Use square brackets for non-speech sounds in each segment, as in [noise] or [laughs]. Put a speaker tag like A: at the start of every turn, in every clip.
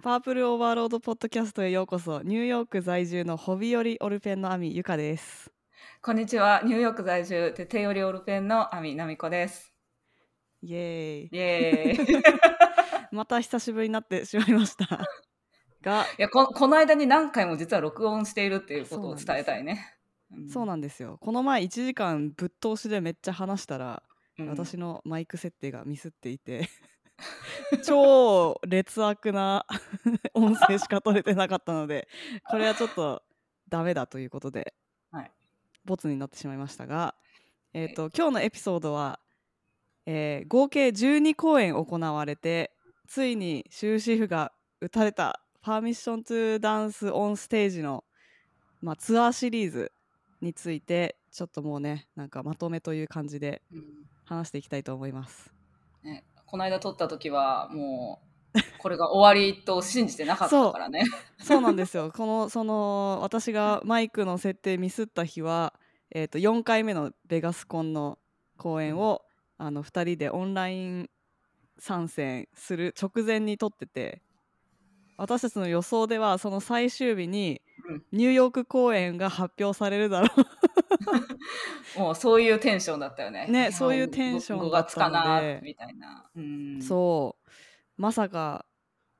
A: パープルオーバーロードポッドキャストへようこそ。ニューヨーク在住のホビより 올팬のアミ、ゆかです。
B: こんにちは。ニューヨーク在住、テテヨリオルペンのアミナミコです。
A: イエーイ。
B: イエーイ。い [laughs]
A: また久しぶりになってしまいました。が
B: やこ、この間に何回も実は録音しているっていうことを伝えたいね。
A: そうなんです。よ。この前1時間ぶっ通しでめっちゃ話したら、
B: うん。
A: 私のマイク設定がミスっていて [laughs] 超劣悪な [laughs] 音声しか取れてなかったのでこれはちょっとダメだということで、
B: はい。
A: ボツになってしまいましたが、えー、と今日のエピソードは、えー合計12公演行われてついに終止符が打たれた「パーミッション・トゥ・ダンス・オン・ステージの」まあ、ツアーシリーズについてちょっともうねなんかまとめという感じで
B: うん。
A: 話していきたいと思います。
B: ね、この間撮った時はもうこれが終わりと信じてなかったからね。
A: そう。[laughs] なんですよ。このその私がマイクの設定ミスった日は、えー、と4回目のベガスコンの公演を、あの2人でオンライン参戦する直前に撮ってて私たちの予想ではその最終日に
B: うん。
A: ニューヨーク公演が発表されるだろ [laughs]
B: もうそういうテンションだったよね。
A: ね
B: や
A: そういうテンション
B: 5
A: だっ
B: 月かな
A: たので
B: みたいな。うん。
A: う、そう。まさか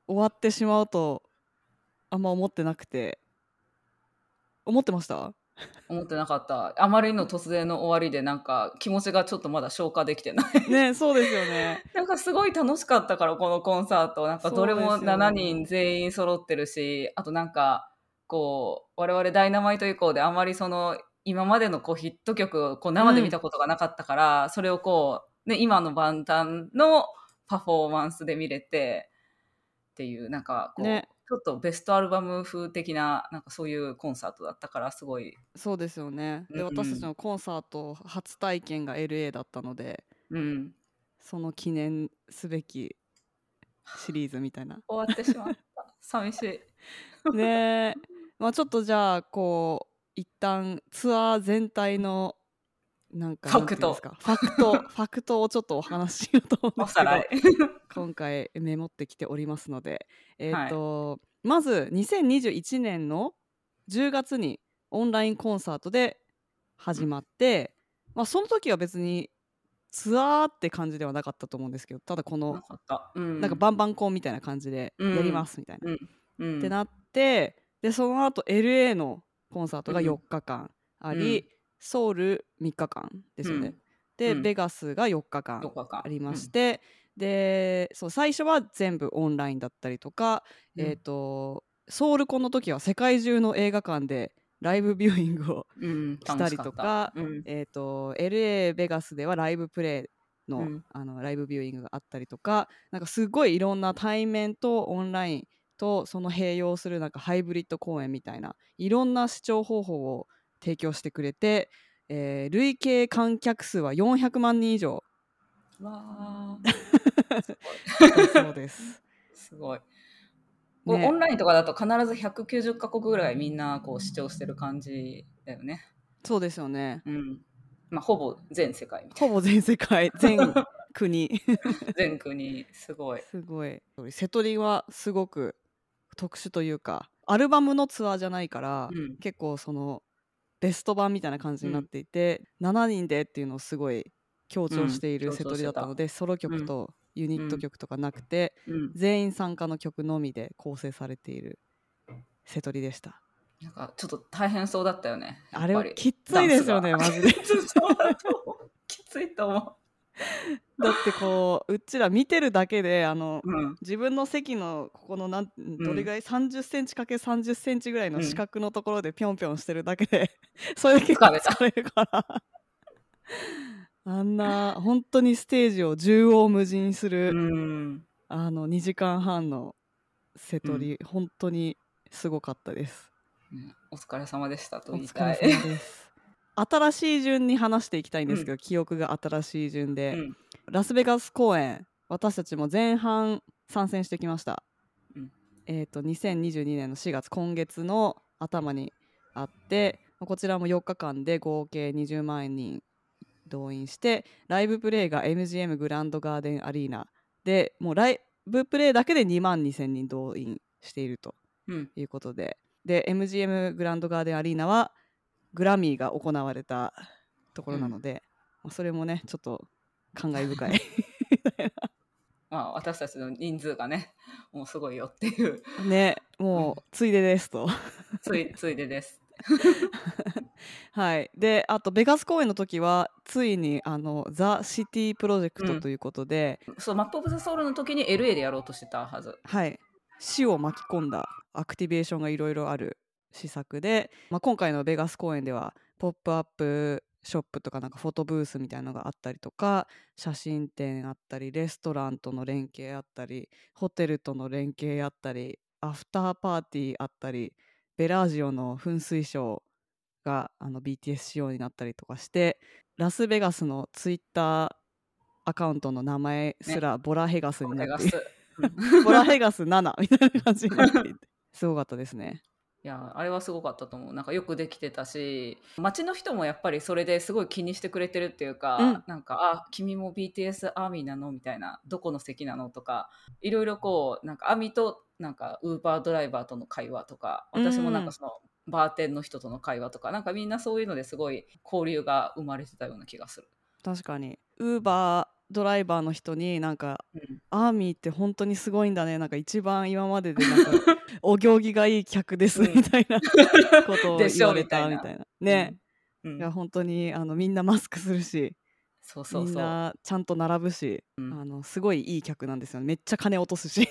A: 終わってしまうとあんま思ってなくて。思ってました？
B: 思ってなかった。あまりの突然の終わりでなんか気持ちがちょっとまだ消化できてない。
A: ねそうですよね。[laughs]
B: なんかすごい楽しかったから、このコンサート。なんかどれも
A: そうですよ
B: 7人全員揃ってるし、あとなんか、こう、我々ダイナマイト以降であまりその、今までのこうヒット曲をこう生で見たことがなかったから、それをこう、ね、今のバンタンのパフォーマンスで見れて、っていう、なんかこう、
A: ね
B: ちょっとベストアルバム風的な、なんかそういうコンサートだったから、すごい、
A: そうですよね。で、
B: うんうん
A: 私たちのコンサート初体験が LA だったので
B: うん。
A: その記念すべきシリーズみたいな。[laughs]
B: 終わってしまった。寂しい。
A: ねまあちょっとじゃあこう一旦ツアー全体のなんか
B: ファクト。
A: ファクト。[laughs] ファクトをちょっとお話ししようと思うんですけど。[laughs] 今回メモってきておりますので、えーとまず2021年の10月にオンラインコンサートで始まって、まあ、その時は別にツアーって感じではなかったと思うんですけどただこ
B: な
A: の。なんかバンバンコンみたいな感じで
B: うん。
A: やりますみたいな、
B: うん、
A: ってなってでその後 LA のコンサートが
B: うん。
A: 4日間あり、ソウル3日間ですよね。
B: うん。
A: で、
B: うん。
A: ベガスが4日間
B: 4日間。
A: ありまして、でそう最初は全部オンラインだったりとか、
B: うん。
A: えー、とソウルコンの時は世界中の映画館でライブビューイングを、
B: うん、[laughs]
A: したりとかえー、と LA ベガスではライブプレイの,、
B: うん。
A: あのライブビューイングがあったりとかなんかすごいいろんな対面とオンラインとその併用するなんかハイブリッド公演みたいないろんな視聴方法を提供してくれて、えー累計観客数は400万人以上
B: うんわ
A: だ [laughs] そうです。
B: ーすごい。
A: ね
B: オンラインとかだと必ず190カ国ぐらいみんなこう視聴してる感じだよね。
A: そうですよね。
B: うん。まあ、ほぼ全世界
A: ほぼ全世界 [laughs] 全国
B: な。全国すごい。
A: すごい瀬戸りはすごく特殊というかアルバムのツアーじゃないから、
B: うん
A: 結構そのベスト版みたいな感じになっていて、7人でっていうのをすごい強調している
B: うん
A: 瀬戸りだったので、ソロ曲とユニット曲とかなくて、
B: うん。
A: 全員参加の曲のみで構成されている瀬戸りでした。
B: なんかちょっと大変そうだったよね。
A: あれはきっついですよねマジで。[laughs]
B: きついと思 [laughs]
A: だってこううちら見てるだけであの
B: う。うん。
A: 自分の席のここのなんどれぐらい、30センチかけ30センチぐらいの
B: うん
A: 四角のところでぴょんぴょんしてるだけで、[laughs] それで結構
B: 疲れ
A: るからあんな本当にステージを縦横無尽する、
B: うん。
A: あの2時間半の瀬戸り、本当にすごかったです。
B: うんお疲れ様でしたと
A: お
B: 言いたい。
A: 疲れ様です。新しい順に話していきたいんですけど、記憶が新しい順で、
B: うん。
A: ラスベガス公演私たちも前半参戦してきました、
B: うん。
A: えっ、と2022年の4月今月の頭にあってこちらも4日間で合計20万人動員してライブプレイが MGM グランドガーデンアリーナでもうライブプレイだけで2万2000人動員していると
B: うん。
A: いうことで。で MGM グランドガーデンアリーナはグラミーが行われたところなので、まあそれもねちょっと感慨深い。[laughs]
B: まあ、私たちの人数がね、もうすごいよっていう、
A: ねもうついでですと。
B: つい、ついでです。[laughs]
A: はい。であとベガス公演の時はついにあのザ・シティプロジェク
B: うん。
A: トということで、
B: そう、 Map of the Soul の時に LA でやろうとしてたはず。
A: はい。死を巻き込んだアクティベーションがいろいろある施策で、まあ、今回のベガス公演ではポップアップショップとかなんかフォトブースみたいなのがあったりとか写真展あったりレストランとの連携あったりホテルとの連携あったりアフターパーティーあったりベラージオの噴水ショーがあの BTS 仕様になったりとかしてラスベガスのツイッターアカウントの名前すらボラヘガスになっている、ボラヘガス。[laughs] 7みたいな感じになっていて [laughs] すごかったですね。
B: いやあれはすごかったと思うなんかよくできてたし街の人もやっぱりそれですごい気にしてくれてるっていうか、
A: うん
B: なんか「あ君も BTS アーミーなの?」みたいな「どこの席なの?」とかいろいろこうなんかアーミーとなんかウーバードライバーとの会話とか私もなんかその、バーテンの人との会話とかなんかみんなそういうのですごい交流が生まれてたような気がする。
A: 確かにウーバードライバーの人になんか
B: うん
A: アーミーって本当にすごいんだねなんか一番今まででなんか [laughs] お行儀がいい客です
B: うん。
A: みたいな [laughs] ことを言われた
B: みたい
A: な。ね、
B: うん。
A: いや本当にあのみんなマスクするしみん
B: そうそう。そう。
A: なちゃんと並ぶし、
B: うん。
A: あのすごいいい客なんですよね。めっちゃ金落とすし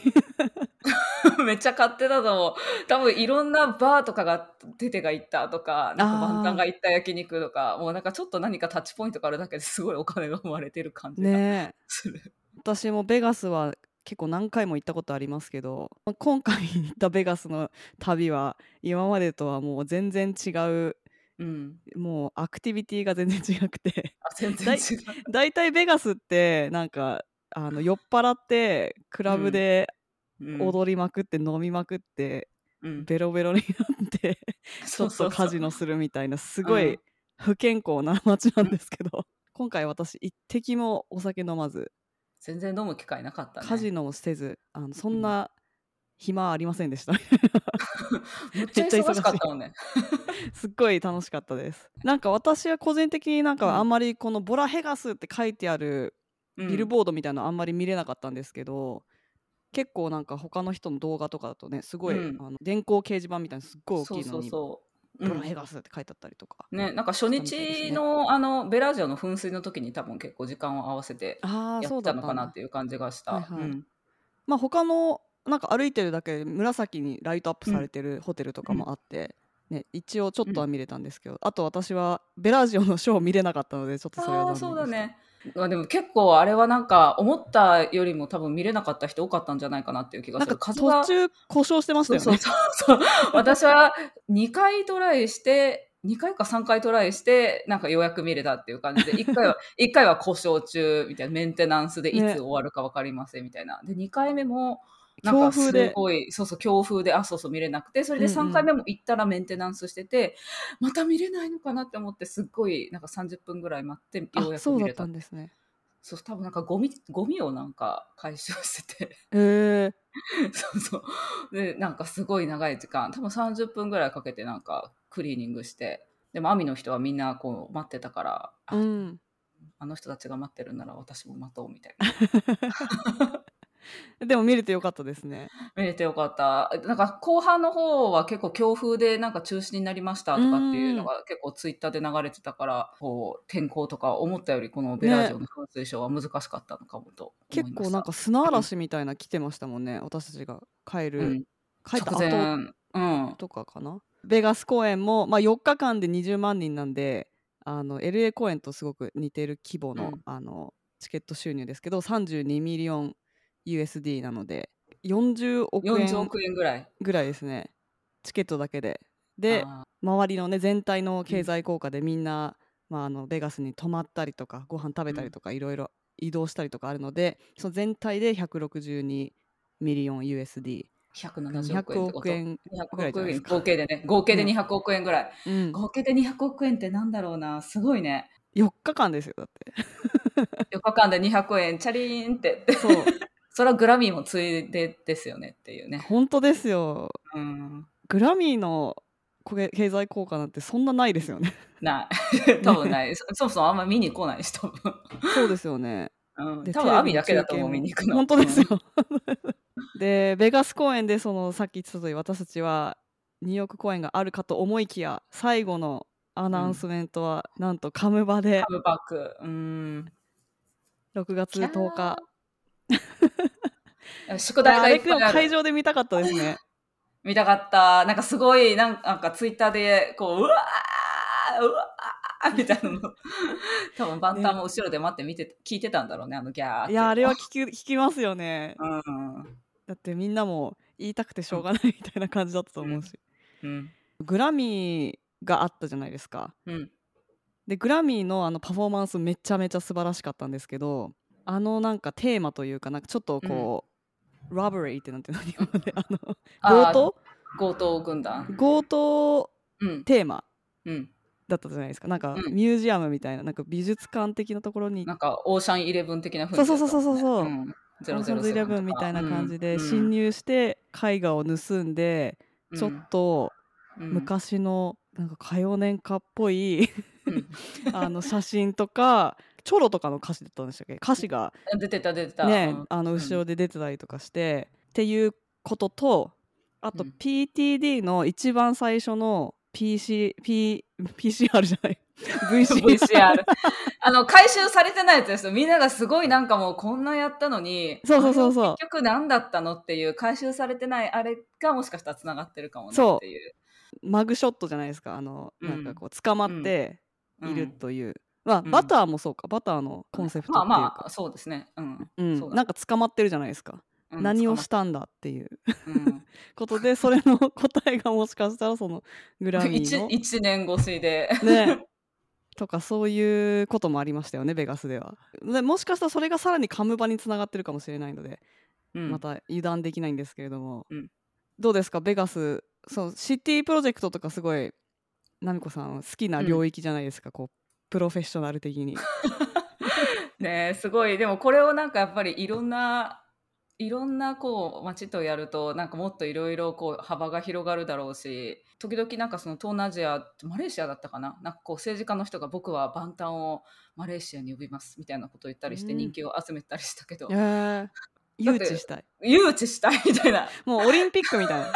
A: [laughs]
B: めっちゃ買ってたと思う。多分いろんなバーとかがテテが行ったとか、なんか
A: あー
B: バンタンが行った焼肉とか、もうなんかちょっと何かタッチポイントがあるだけですごいお金が生まれてる感じがする。
A: 私もベガスは結構何回も行ったことありますけど今回行ったベガスの旅は今までとはもう全然違う
B: うん。
A: もうアクティビティが全然違くて
B: あ、全然違う。
A: だいたいベガスってなんかあの酔っ払ってクラブで
B: うん
A: 踊りまくって飲みまくって、
B: うん。
A: ベロベロになって [laughs] ちょっとカジノするみたいなすごい
B: うん。
A: 不健康な街なんですけど [laughs] 今回私一滴もお酒飲まず
B: 全然飲む機会なかったね。
A: カジノもせずあのそんな暇ありませんでした。[laughs]
B: めっちゃ忙しかったもんね。
A: すっごい楽しかったです。なんか私は個人的になん
B: うん。
A: かあんまりこのボラヘガスって書いてあるビル
B: ー
A: ボードみたいなのあんまり見れなかったんですけど、結構なんか他の人の動画とかだとねすごい、
B: うん。
A: あの電光掲示板みたいなすっごい大
B: そう
A: きいのに
B: そうそう。
A: ボラ
B: うん。
A: ヘガスって書いてあったりとか、
B: ね、なんか初日のあのベラージオの噴水の時に多分結構時間を合わせて
A: ああ
B: やってたのかなっていう感じがした。
A: はいはい。
B: うん。
A: まあ他のなんか歩いてるだけで紫にライトアップされてるホテルとかもあって、ね、一応ちょっとは見れたんですけど、あと私はベラージオのショーを見れなかったのでちょっとそれは
B: あそうだね。まあでも結構あれはなんか思ったよりも多分見れなかった人多かったんじゃないかなっていう気がする。
A: なんか
B: 数が
A: 途中故障してましたよね
B: そうそうそう。私は2回トライして、2回か3回トライして、なんかようやく見れたっていう感じで、1回は、[laughs] 一回は故障中みたいな、メンテナンスでいつ
A: ね
B: 終わるか分かりませんみたいな。で、2回目も、
A: 強風で
B: ごい、そうそう、強風で、あ、そうそう、見れなくて、それで
A: うんうん
B: 3回目も行ったらメンテナンスしてて、また見れないのかなって思って、すっごい、なんか30分ぐらい待って、ようやく
A: あそうだっ
B: 見れた。
A: たんですね
B: そう、多分なんかゴミ、ゴミをなんか回収してて。
A: へえ
B: そうそう。で、なんかすごい長い時間、多分30分ぐらいかけてなんかクリーニングして、でも、アミの人はみんなこう待ってたから、あ
A: うん
B: あの人たちが待ってるなら私も待とうみたいな。[laughs] [laughs]
A: でも見れてよかったですね。
B: 見れてよかった。なんか後半の方は結構強風でなんか中止になりましたとかっていうのが結構ツイッターで流れてたから、こう天候とか思ったよりこのベラージオの噴水ショーは難しかったのかもと思いました。
A: 結構なんか砂嵐みたいな来てましたもんね私たちが帰る、
B: うん、
A: 帰った後
B: うん、
A: とかかな。ベガス公演も、まあ、4日間で20万人なんであの LA 公演とすごく似てる規模の,、
B: うん。
A: あのチケット収入ですけど32ミリオン USD なので40億
B: 40
A: 円
B: 億円ぐらい。
A: ぐらいですね。チケットだけで。で
B: あ
A: 周りのね全体の経済効果でみんな、まあ、あのベガスに泊まったりとかご飯食べたりとかいろいろ移動したりとかあるのでその全体で162ミリオン USD
B: ー170億円って
A: 200
B: こと？200
A: 億円ぐらいじゃないですか。
B: 合計でね。合計で
A: ね
B: 200億円ぐらい、
A: うん、
B: 合計で200億円ってなんだろうな。すごいね。
A: 4日間ですよだって。
B: 4日間で200円。チャリーンって。
A: そう
B: それはグラミーもついでですよねっていうね。
A: 本当ですよ
B: うん、
A: グラミーの経済効果なんてそんなないですよね
B: ない。[laughs] 多分ない。そそもそもあんま見に来ないし、多分。
A: そうですよね
B: うん、
A: で
B: 多分アビだけだと思う、見に行くの。
A: 本当ですよ [laughs] でベガス公演でそのさっき言ってた通り私たちはニューヨーク公演があるかと思いきや最後のアナウンスメントは、なんとカムバで
B: カムバック。うん。
A: 6月10日
B: 宿題がいっぱいある。
A: 会場で見たかったですね
B: 見たかった。なんかすごい、なんかツイッターで、こう、うわーうわーみたいなの。[laughs] 多分バンタンも後ろで待って見て、聞いてたんだろうね、あのギャーって
A: いやあれは聞き聞きますよね
B: うん。
A: だってみんなも言いたくてしょうがないみたいな感じだったと思うし、
B: うん。
A: グラミーがあったじゃないですか
B: うん。
A: でグラミーのあのパフォーマンスめちゃめちゃ素晴らしかったんですけどあのなんかテーマというかなんかちょっとこう、ラブレイってなんていうの日本語で。[laughs] あの強盗？
B: 強盗軍団。
A: 強盗
B: うん。
A: テーマ
B: うん。
A: だったじゃないですか。なんか
B: うん。
A: ミュージアムみたいななんか美術館的なところに。
B: なんか、オーシャンイレブン的な雰囲気
A: そうそうそう。そうそう
B: うん。
A: オーシャンズイレブンみたいな感じで侵入して絵画を盗んでちょっと昔のなんか歌謡年歌っぽい
B: うん。[laughs]
A: あの写真とかチョロとかの歌詞だったんでしたっけ？歌詞が
B: うん。出てた出てた。
A: ね、
B: うん。
A: あの後ろで出てたりとかして、っていうこととあと
B: うん。
A: PTD の一番最初の PC、P、PCR じゃない。[laughs] VCR
B: あの回収されてないやつですよ。みんながすごいなんかもうこんなやったのに
A: そうそうそうそう。
B: 結局何だったのっていう回収されてないあれがもしかしたらつながってるかもねっていう。
A: マグショットじゃないですか。あの、
B: うん
A: なんかこう捕まっている
B: うん。
A: という、まあ
B: うん。
A: バターもそうか。バターのコンセプトっていうか、
B: まあまあそうですね。うん、
A: うん。
B: そうだ。
A: なんか捕まってるじゃないですか、
B: うん
A: 何を
B: 捕
A: したんだっていう [laughs] ことでそれの答えがもしかしたらそのグラミーの [laughs]
B: 1, 年越しで。
A: ね。とかそういうこともありましたよねベガスでは。でもしかしたらそれがさらにカムバにつながってるかもしれないので、
B: うん。
A: また油断できないんですけれども、
B: うん。
A: どうですかベガス？そうシティプロジェクトとかすごい奈美子さん好きな領域じゃないですか、こうプロフェッショナル的に。[laughs]
B: ねえすごい。でもこれをなんかやっぱりいろんないろんなこう街とやるとなんかもっといろいろこう幅が広がるだろうし時々なんかその東南アジアマレーシアだったかな？なんかこう政治家の人が僕は万端をマレーシアに呼びますみたいなことを言ったりして
A: うん。
B: 人気を集めたりしたけど、
A: えー、誘致したい。
B: 誘致したいみたいな。
A: もうオリンピックみたいな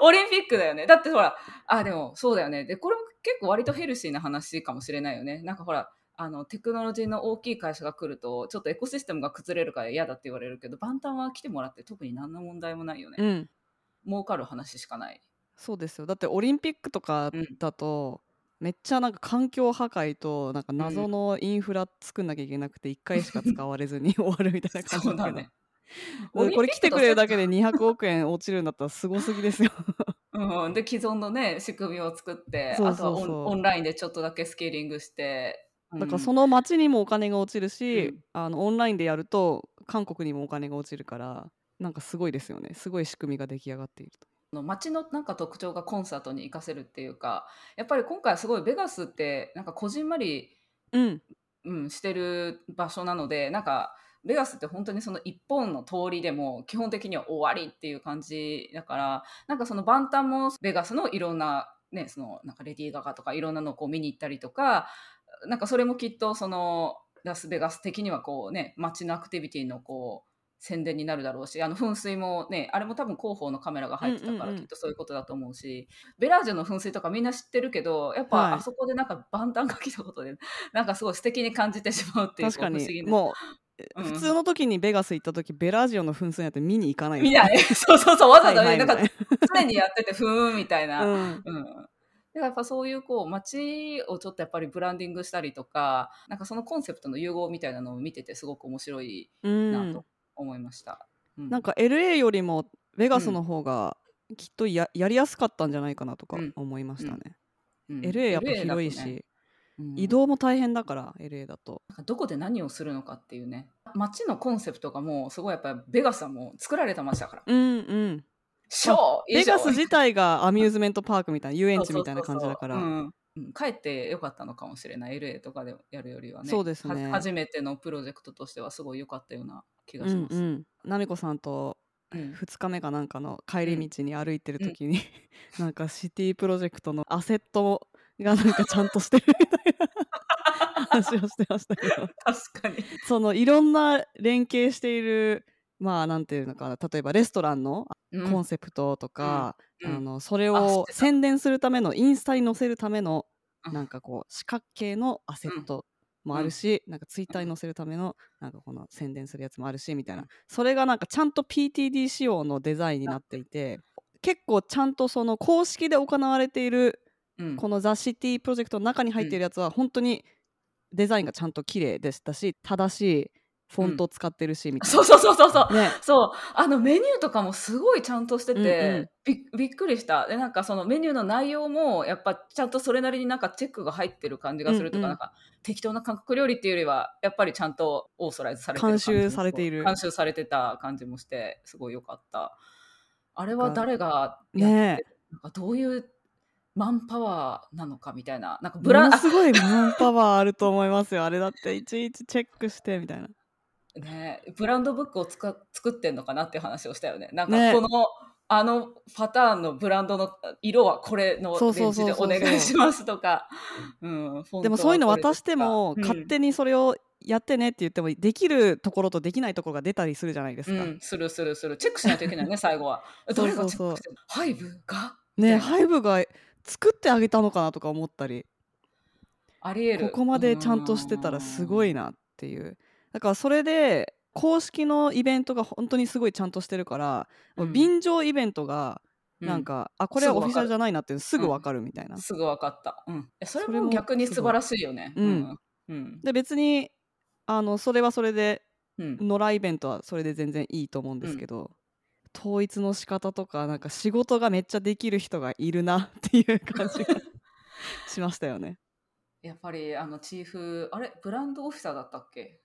B: オリンピックだよね。だってほらあでもそうだよね。でこれも結構割とヘルシーな話かもしれないよね。なんかほらあのテクノロジーの大きい会社が来るとちょっとエコシステムが崩れるから嫌だって言われるけど万端は来てもらって特に何の問題もないよね、
A: うん。
B: 儲かる話しかない。
A: そうですよ。だってオリンピックとかだと、めっちゃなんか環境破壊となんか謎のインフラ作んなきゃいけなくて1回しか使われずに [laughs] 終わるみたいな感じ
B: だね [laughs]
A: うんこれ来てくれるだけで200億円落ちるんだったらすごすぎですよ。
B: うん、で既存のね仕組みを作ってあとはオンラインでちょっとだけスケーリングして、うん。
A: だからその町にもお金が落ちるし、
B: うん。
A: あのオンラインでやると韓国にもお金が落ちるからなんかすごいですよね。すごい仕組みが出来上がっていると。
B: の街のなんか特徴がコンサートに活かせるっていうかやっぱり今回すごいベガスってなんかこじんまり、
A: うん。
B: うん、してる場所なのでなんかベガスって本当にその一本の通りでも基本的には終わりっていう感じだからなんかその万端もベガスのいろんなねそのなんかレディー・ガガとかいろんなのをこう見に行ったりとかなんかそれもきっとそのラスベガス的にはこうね街のアクティビティのこう宣伝になるだろうしあの噴水もねあれも多分広報のカメラが入ってた
A: うんうんうん。
B: からきっとそういうことだと思うし、ベラージュの噴水とかみんな知ってるけどやっ
A: はい。
B: ぱあそこでなんか万端が来たことでなんかすごい素敵に感じてしまうっていう
A: 確か
B: こう不思議な
A: にもう、
B: うん。
A: 普通の時にベガス行った時ベラジオの噴水なんて見に行かないです
B: 見ない。[laughs] そうそうそうわざわざ、
A: はいはい
B: なんか常にやっててふーんみたいな、
A: うん。
B: うん、やっぱそういうこう街をちょっとやっぱりブランディングしたりとかなんかそのコンセプトの融合みたいなのを見ててすごく面白い
A: うん。
B: なと思いました。うん。
A: なんか LA よりもベガスの方がきっとややりやすかったんじゃないかなとか
B: うん。
A: 思いましたね。
B: うん。
A: LA やっぱ広いし、
B: ねうん。
A: 移動も大変だから LA だと。
B: どこで何をするのかっていうね。街のコンセプトがもうすごいやっぱりベガスはもう作られた街だから。
A: うんうん。
B: ショー
A: ベガス自体がアミューズメントパークみたいな遊園地みたいな感じだから。
B: 帰ってよかったのかもしれない。LA とかでやるよりはね。
A: そうですね。
B: は初めてのプロジェクトとしてはすごい良かったような気がします。
A: うんうん、なみこさんと
B: うん。
A: 2日目かなんかの帰り道に歩いてる時に、[laughs] なんかシティプロジェクトのアセットがなんかちゃんとしてるみたいな話をしてましたけど。[laughs]
B: 確かに。
A: そのいろんな連携しているまあなんていうのかな。例えばレストランの
B: うん。
A: コンセプトとか、
B: うん。
A: あのそれを宣伝するためのインスタに載せるための
B: うん。
A: なんかこう四角形のアセットもあるし、なんかツイッターに載せるためのなんかこの宣伝するやつもあるしみたいな、
B: うん
A: それがなんかちゃんと PTD 仕様のデザインになっていて結構ちゃんとその公式で行われている
B: うん。
A: このザ・シティプロジェクトの中に入っているやつは本当にデザインがちゃんと綺麗でしたし正しいフォントを使ってるしみたいな。
B: そうそうそうそうそう。
A: ね。
B: そう。あのメニューとかもすごいちゃんとしてて、
A: うんうん。
B: びびっくりした。でなんかそのメニューの内容もやっぱちゃんとそれなりになんかチェックが入ってる感じがするとか,、
A: うんうん。
B: なんか適当な韓国料理っていうよりはやっぱりちゃんとオーソライズされてる感じも
A: 監修されている。
B: 監修されてた感じもしてすごい良かった。あれは誰がやって、
A: ね
B: なんかどういうマンパワーなのかみたいななんかブラン
A: ものすごいマンパワーあると思いますよあれだっていちいちチェックしてみたいな。
B: ね、ブランドブックをつか作ってんのかなっていう話をしたよね。なん
A: ね
B: かこの、あのパターンのブランドの色はこれのレンジでお願いしますとか。
A: でもそういうの渡しても勝手にそれをやってねって言ってもできるところとできないところが出たりするじゃないですか。
B: うん、うんするするする。チェックしないといけないね、最後は。
A: そう
B: 誰
A: そうそう
B: がチェックしてるハイブが？
A: ねハイブが作ってあげたのかなとか思ったり
B: ありえる。
A: ここまでちゃんとしてたらすごいなっていうだからそれで公式のイベントが本当にすごいちゃんとしてるから、
B: うん
A: 便乗イベントが
B: う
A: なんか、あこれはオフィシャルじゃないなっていうのすぐ分かるみたいな、
B: すぐ分かった。うん。えそれ
A: も
B: も逆に素晴らしいよね。うん。うん。
A: で別にあのそれはそれで
B: うん。
A: 野良イベントはそれで全然いいと思うんですけど、統一の仕方とかなんか仕事がめっちゃできる人がいるなっていう感じがしましたよね。[laughs]
B: やっぱりあのチーフ、あれブランドオフィサーだったっけ？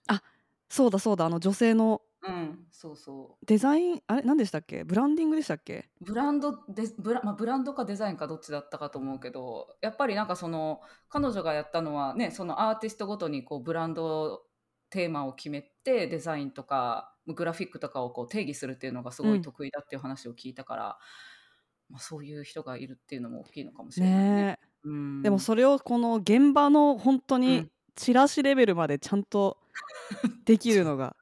A: そうだそうだあの女性の
B: うん、そうそう。
A: デザインあれ何でしたっけ？ブランディングでしたっけ？
B: ブランドでブラ,、まあ、ブランドかデザインかどっちだったかと思うけどやっぱりなんかその彼女がやったのはねそのアーティストごとにこうブランドテーマを決めてデザインとかグラフィックとかをこう定義するっていうのがすごい得意だっていう話を聞いたから、まあ、そういう人がいるっていうのも大きいのかもしれないね。
A: ね
B: うん。
A: えでもそれをこの現場の本当
B: う
A: に
B: ん。
A: チラシレベルまでちゃんと [laughs] できるのが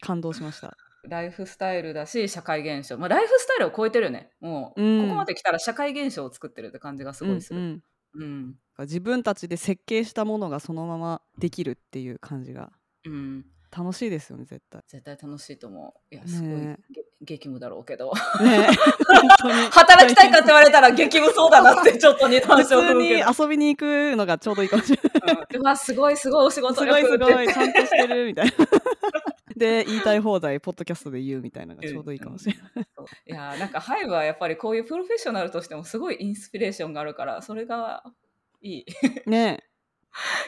A: 感動しました。
B: ライフスタイルだし社会現象、まあ、ライフスタイルを超えてるよね。もう、
A: うん。
B: ここまで来たら社会現象を作ってるって感じがすごいする。
A: うんうん。
B: うん。
A: 自分たちで設計したものがそのままできるっていう感じが。
B: うん
A: 楽しいですよね絶対。
B: 絶対楽しいと思う。いや、すごい、
A: ね
B: げ激務だろうけど。
A: ね [laughs]
B: 働きたいかって言われたら激務そうだなって [laughs] ちょっと二段
A: 普
B: 階
A: 通に遊びに行くのがちょうどいいかもしれない。
B: うんでまあすごいすごいお仕事
A: すごいすごいちゃんとしてるみたいな。[laughs] で言いたい放題ポッドキャストで言うみたいなのがちょうどいいかもしれない。
B: そういやなんかハイブはやっぱりこういうプロフェッショナルとしてもすごいインスピレーションがあるからそれがいい。
A: ね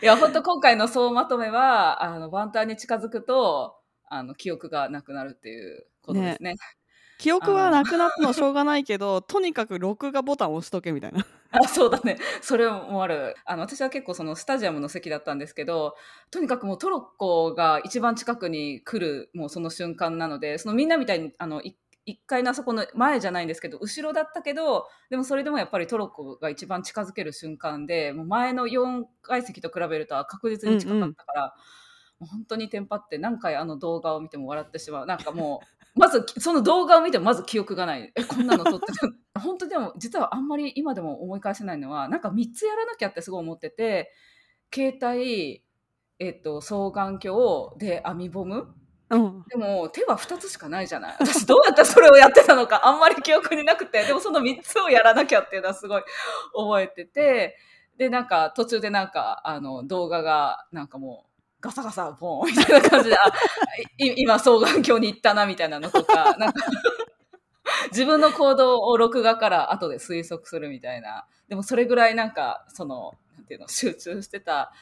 B: いや、本当今回の総まとめは、あの、万端に近づくと、あの、記憶がなくなるっていうことですね。ね。
A: 記憶はなくなってもしょうがないけど [laughs] とにかく録画ボタン押しとけみたいな。
B: あそうだね。それもある。あの私は結構そのスタジアムの席だったんですけどとにかくもうトロッコが一番近くに来るもうその瞬間なのでそのみんなみたいにあの一1階のあそこの前じゃないんですけど後ろだったけどでもそれでもやっぱりトロッコが一番近づける瞬間でもう前の4階席と比べると確実に近かったから。うんうん。本当にテンパって何回あの動画を見ても笑ってしまう。なんかもうまずその動画を見てもまず記憶がない。えこんなの撮ってた [laughs] 本当でも実はあんまり今でも思い返せないのはなんか3つやらなきゃってすごい思ってて携帯えっと双眼鏡で網ボム
A: うん。
B: でも手は2つしかないじゃない。私どうやってそれをやってたのかあんまり記憶になくて。でもその3つをやらなきゃっていうのはすごい覚えてて。でなんか途中でなんかあの動画がなんかもうガサガサボーンみたいな感じで今双眼鏡に行ったなみたいなのとかなんか自分の行動を録画から後で推測するみたいな。でもそれぐらいなんかそのなんていうの集中してた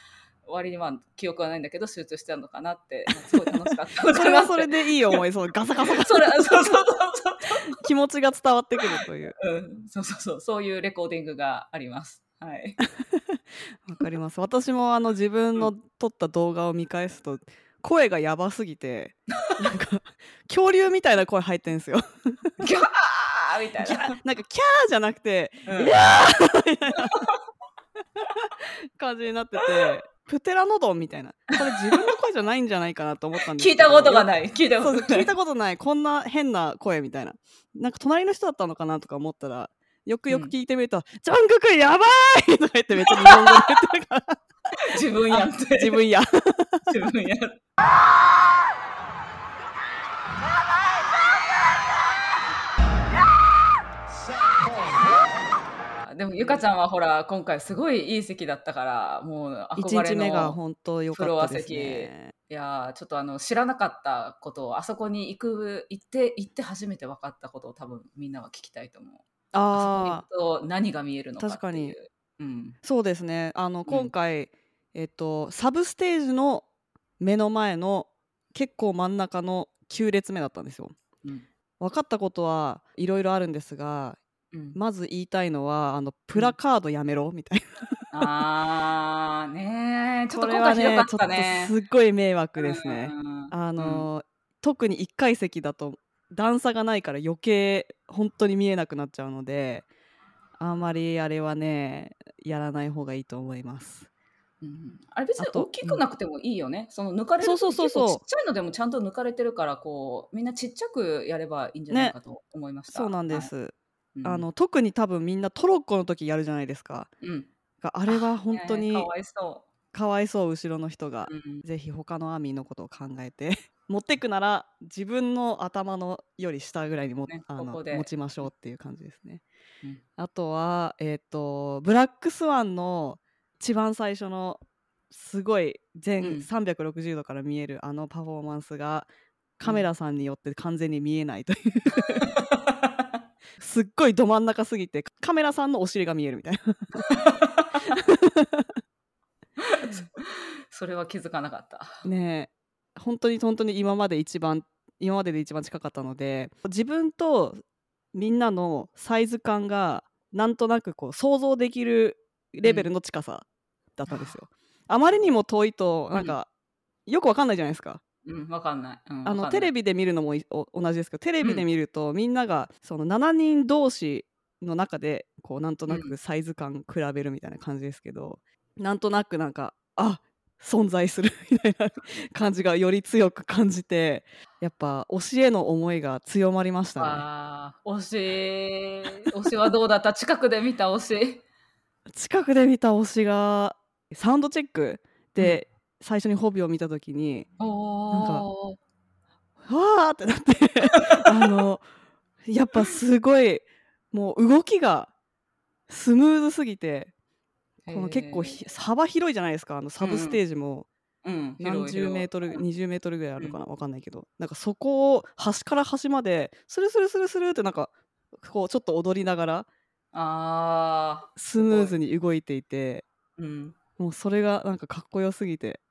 B: 割には記憶はないんだけど集中してたのかなってまあ [laughs] すごい楽しかったの
A: それはそれでいい思いそうガサガサガサ。
B: それそうそうそうそう
A: 気持ちが伝わってくるという。
B: うん、そうそうそう、そういうレコーディングがあります。はい。[laughs]
A: わかります。私もあの自分の撮った動画を見返すと声がやばすぎてなんか恐竜みたいな声入ってんですよ。
B: ギャーみたいな。
A: なんかキャーじゃなくて
B: うん。
A: みたいな感じになっててプテラノドンみたいなこれ自分の声じゃないんじゃないかなと思ったんですけど
B: 聞いたことがない。聞いたことない。
A: 聞いたことないこんな変な声みたいななんか隣の人だったのかなとか思ったらよくよく聞いてみると「ジョングクやばい!」とか言ってめっちゃ日本語で言ってるから [laughs]
B: 自分やって。
A: 自分や
B: 自分や。[laughs] でもゆかちゃんはほら今回すごいいい席だったからもう
A: 1
B: 憧れの
A: 本当良かったですね。
B: いやーちょっとあの知らなかったことをあそこに行く行って行って初めて分かったことを多分みんなは聞きたいと思う。あ
A: あ
B: と何が見えるのかっていう。
A: 確かに。
B: うん。
A: そうですね。あの今回、えっとサブステージの目の前の結構真ん中の9列目だったんですよ。
B: うん。
A: 分かったことはいろいろあるんですが
B: うん、
A: まず言いたいのはあのプラカードやめろみたい
B: あーねー。ちょっと今回ひどかっ
A: ね。ちょっと
B: たね。
A: すっごい迷惑ですね。
B: うん
A: あのー特に1階席だと段差がないから余計本当に見えなくなっちゃうのであんまりあれはねやらない方がいいと思います。
B: うんあれ別に大きくなくてもいいよね。その抜かれる
A: そうそうそうそう。
B: 結構ちっちゃいのでもちゃんと抜かれてるからこうみんなちっちゃくやればいいんじゃないかと思いました。
A: そうなんで
B: はい。
A: す、
B: うん。
A: あの特に多分みんなトロッコの時やるじゃないですか。
B: うん、
A: があれは本当に
B: ねかわいそ
A: かわいそう後ろの人が
B: う。、うん。
A: ぜひ他のアーミーのことを考えて [laughs] 持ってくなら自分の頭のより下ぐらいにも、
B: ね
A: あの持ちましょうっていう感じですね。
B: うん。
A: あとは、えっとブラックスワンの一番最初のすごい全
B: うん。
A: 360度から見えるあのパフォーマンスがカメラさんによって完全に見えないという [laughs] すっごいど真ん中すぎてカメラさんのお尻が見えるみたいな [laughs]
B: それは気づかなかった。
A: ねえ本当に本当に今まで一番今までで一番近かったので自分とみんなのサイズ感がなんとなくこう想像できるレベルの近さだったんですよ。あまりにも遠いとなんか、よくわかんないじゃないですか。
B: うん、わかんない。うん、
A: あのテレ
B: ビ
A: ビで見るのも同じですけどテレビで見ると、みんながその7人同士の中でこうなんとな
B: う
A: くサイズ感比べるみたいな感じですけど、なんとなくなんかあ存在する [laughs] みたいな感じがより強く感じてやっぱ推しへの思いが強まりましたね。
B: 推し推しはどうだった？近くで見た推し。
A: 近くで見た推しがサウンドチェックで最初にホビを見た時に、
B: おー。
A: わーってなって [laughs] あのやっぱすごいもう動きがスムーズすぎてこの結構ひ幅広いじゃないですかあのサブステージも。
B: うん、
A: 何十メートル
B: 広い。
A: 20メートルぐらいあるかなわかんないけど。なんかそこを端から端までスルスルスルスルってなんかこうちょっと踊りながら
B: あ
A: スムーズに動いていて
B: ーうん。
A: もうそれがなんかかっこよすぎて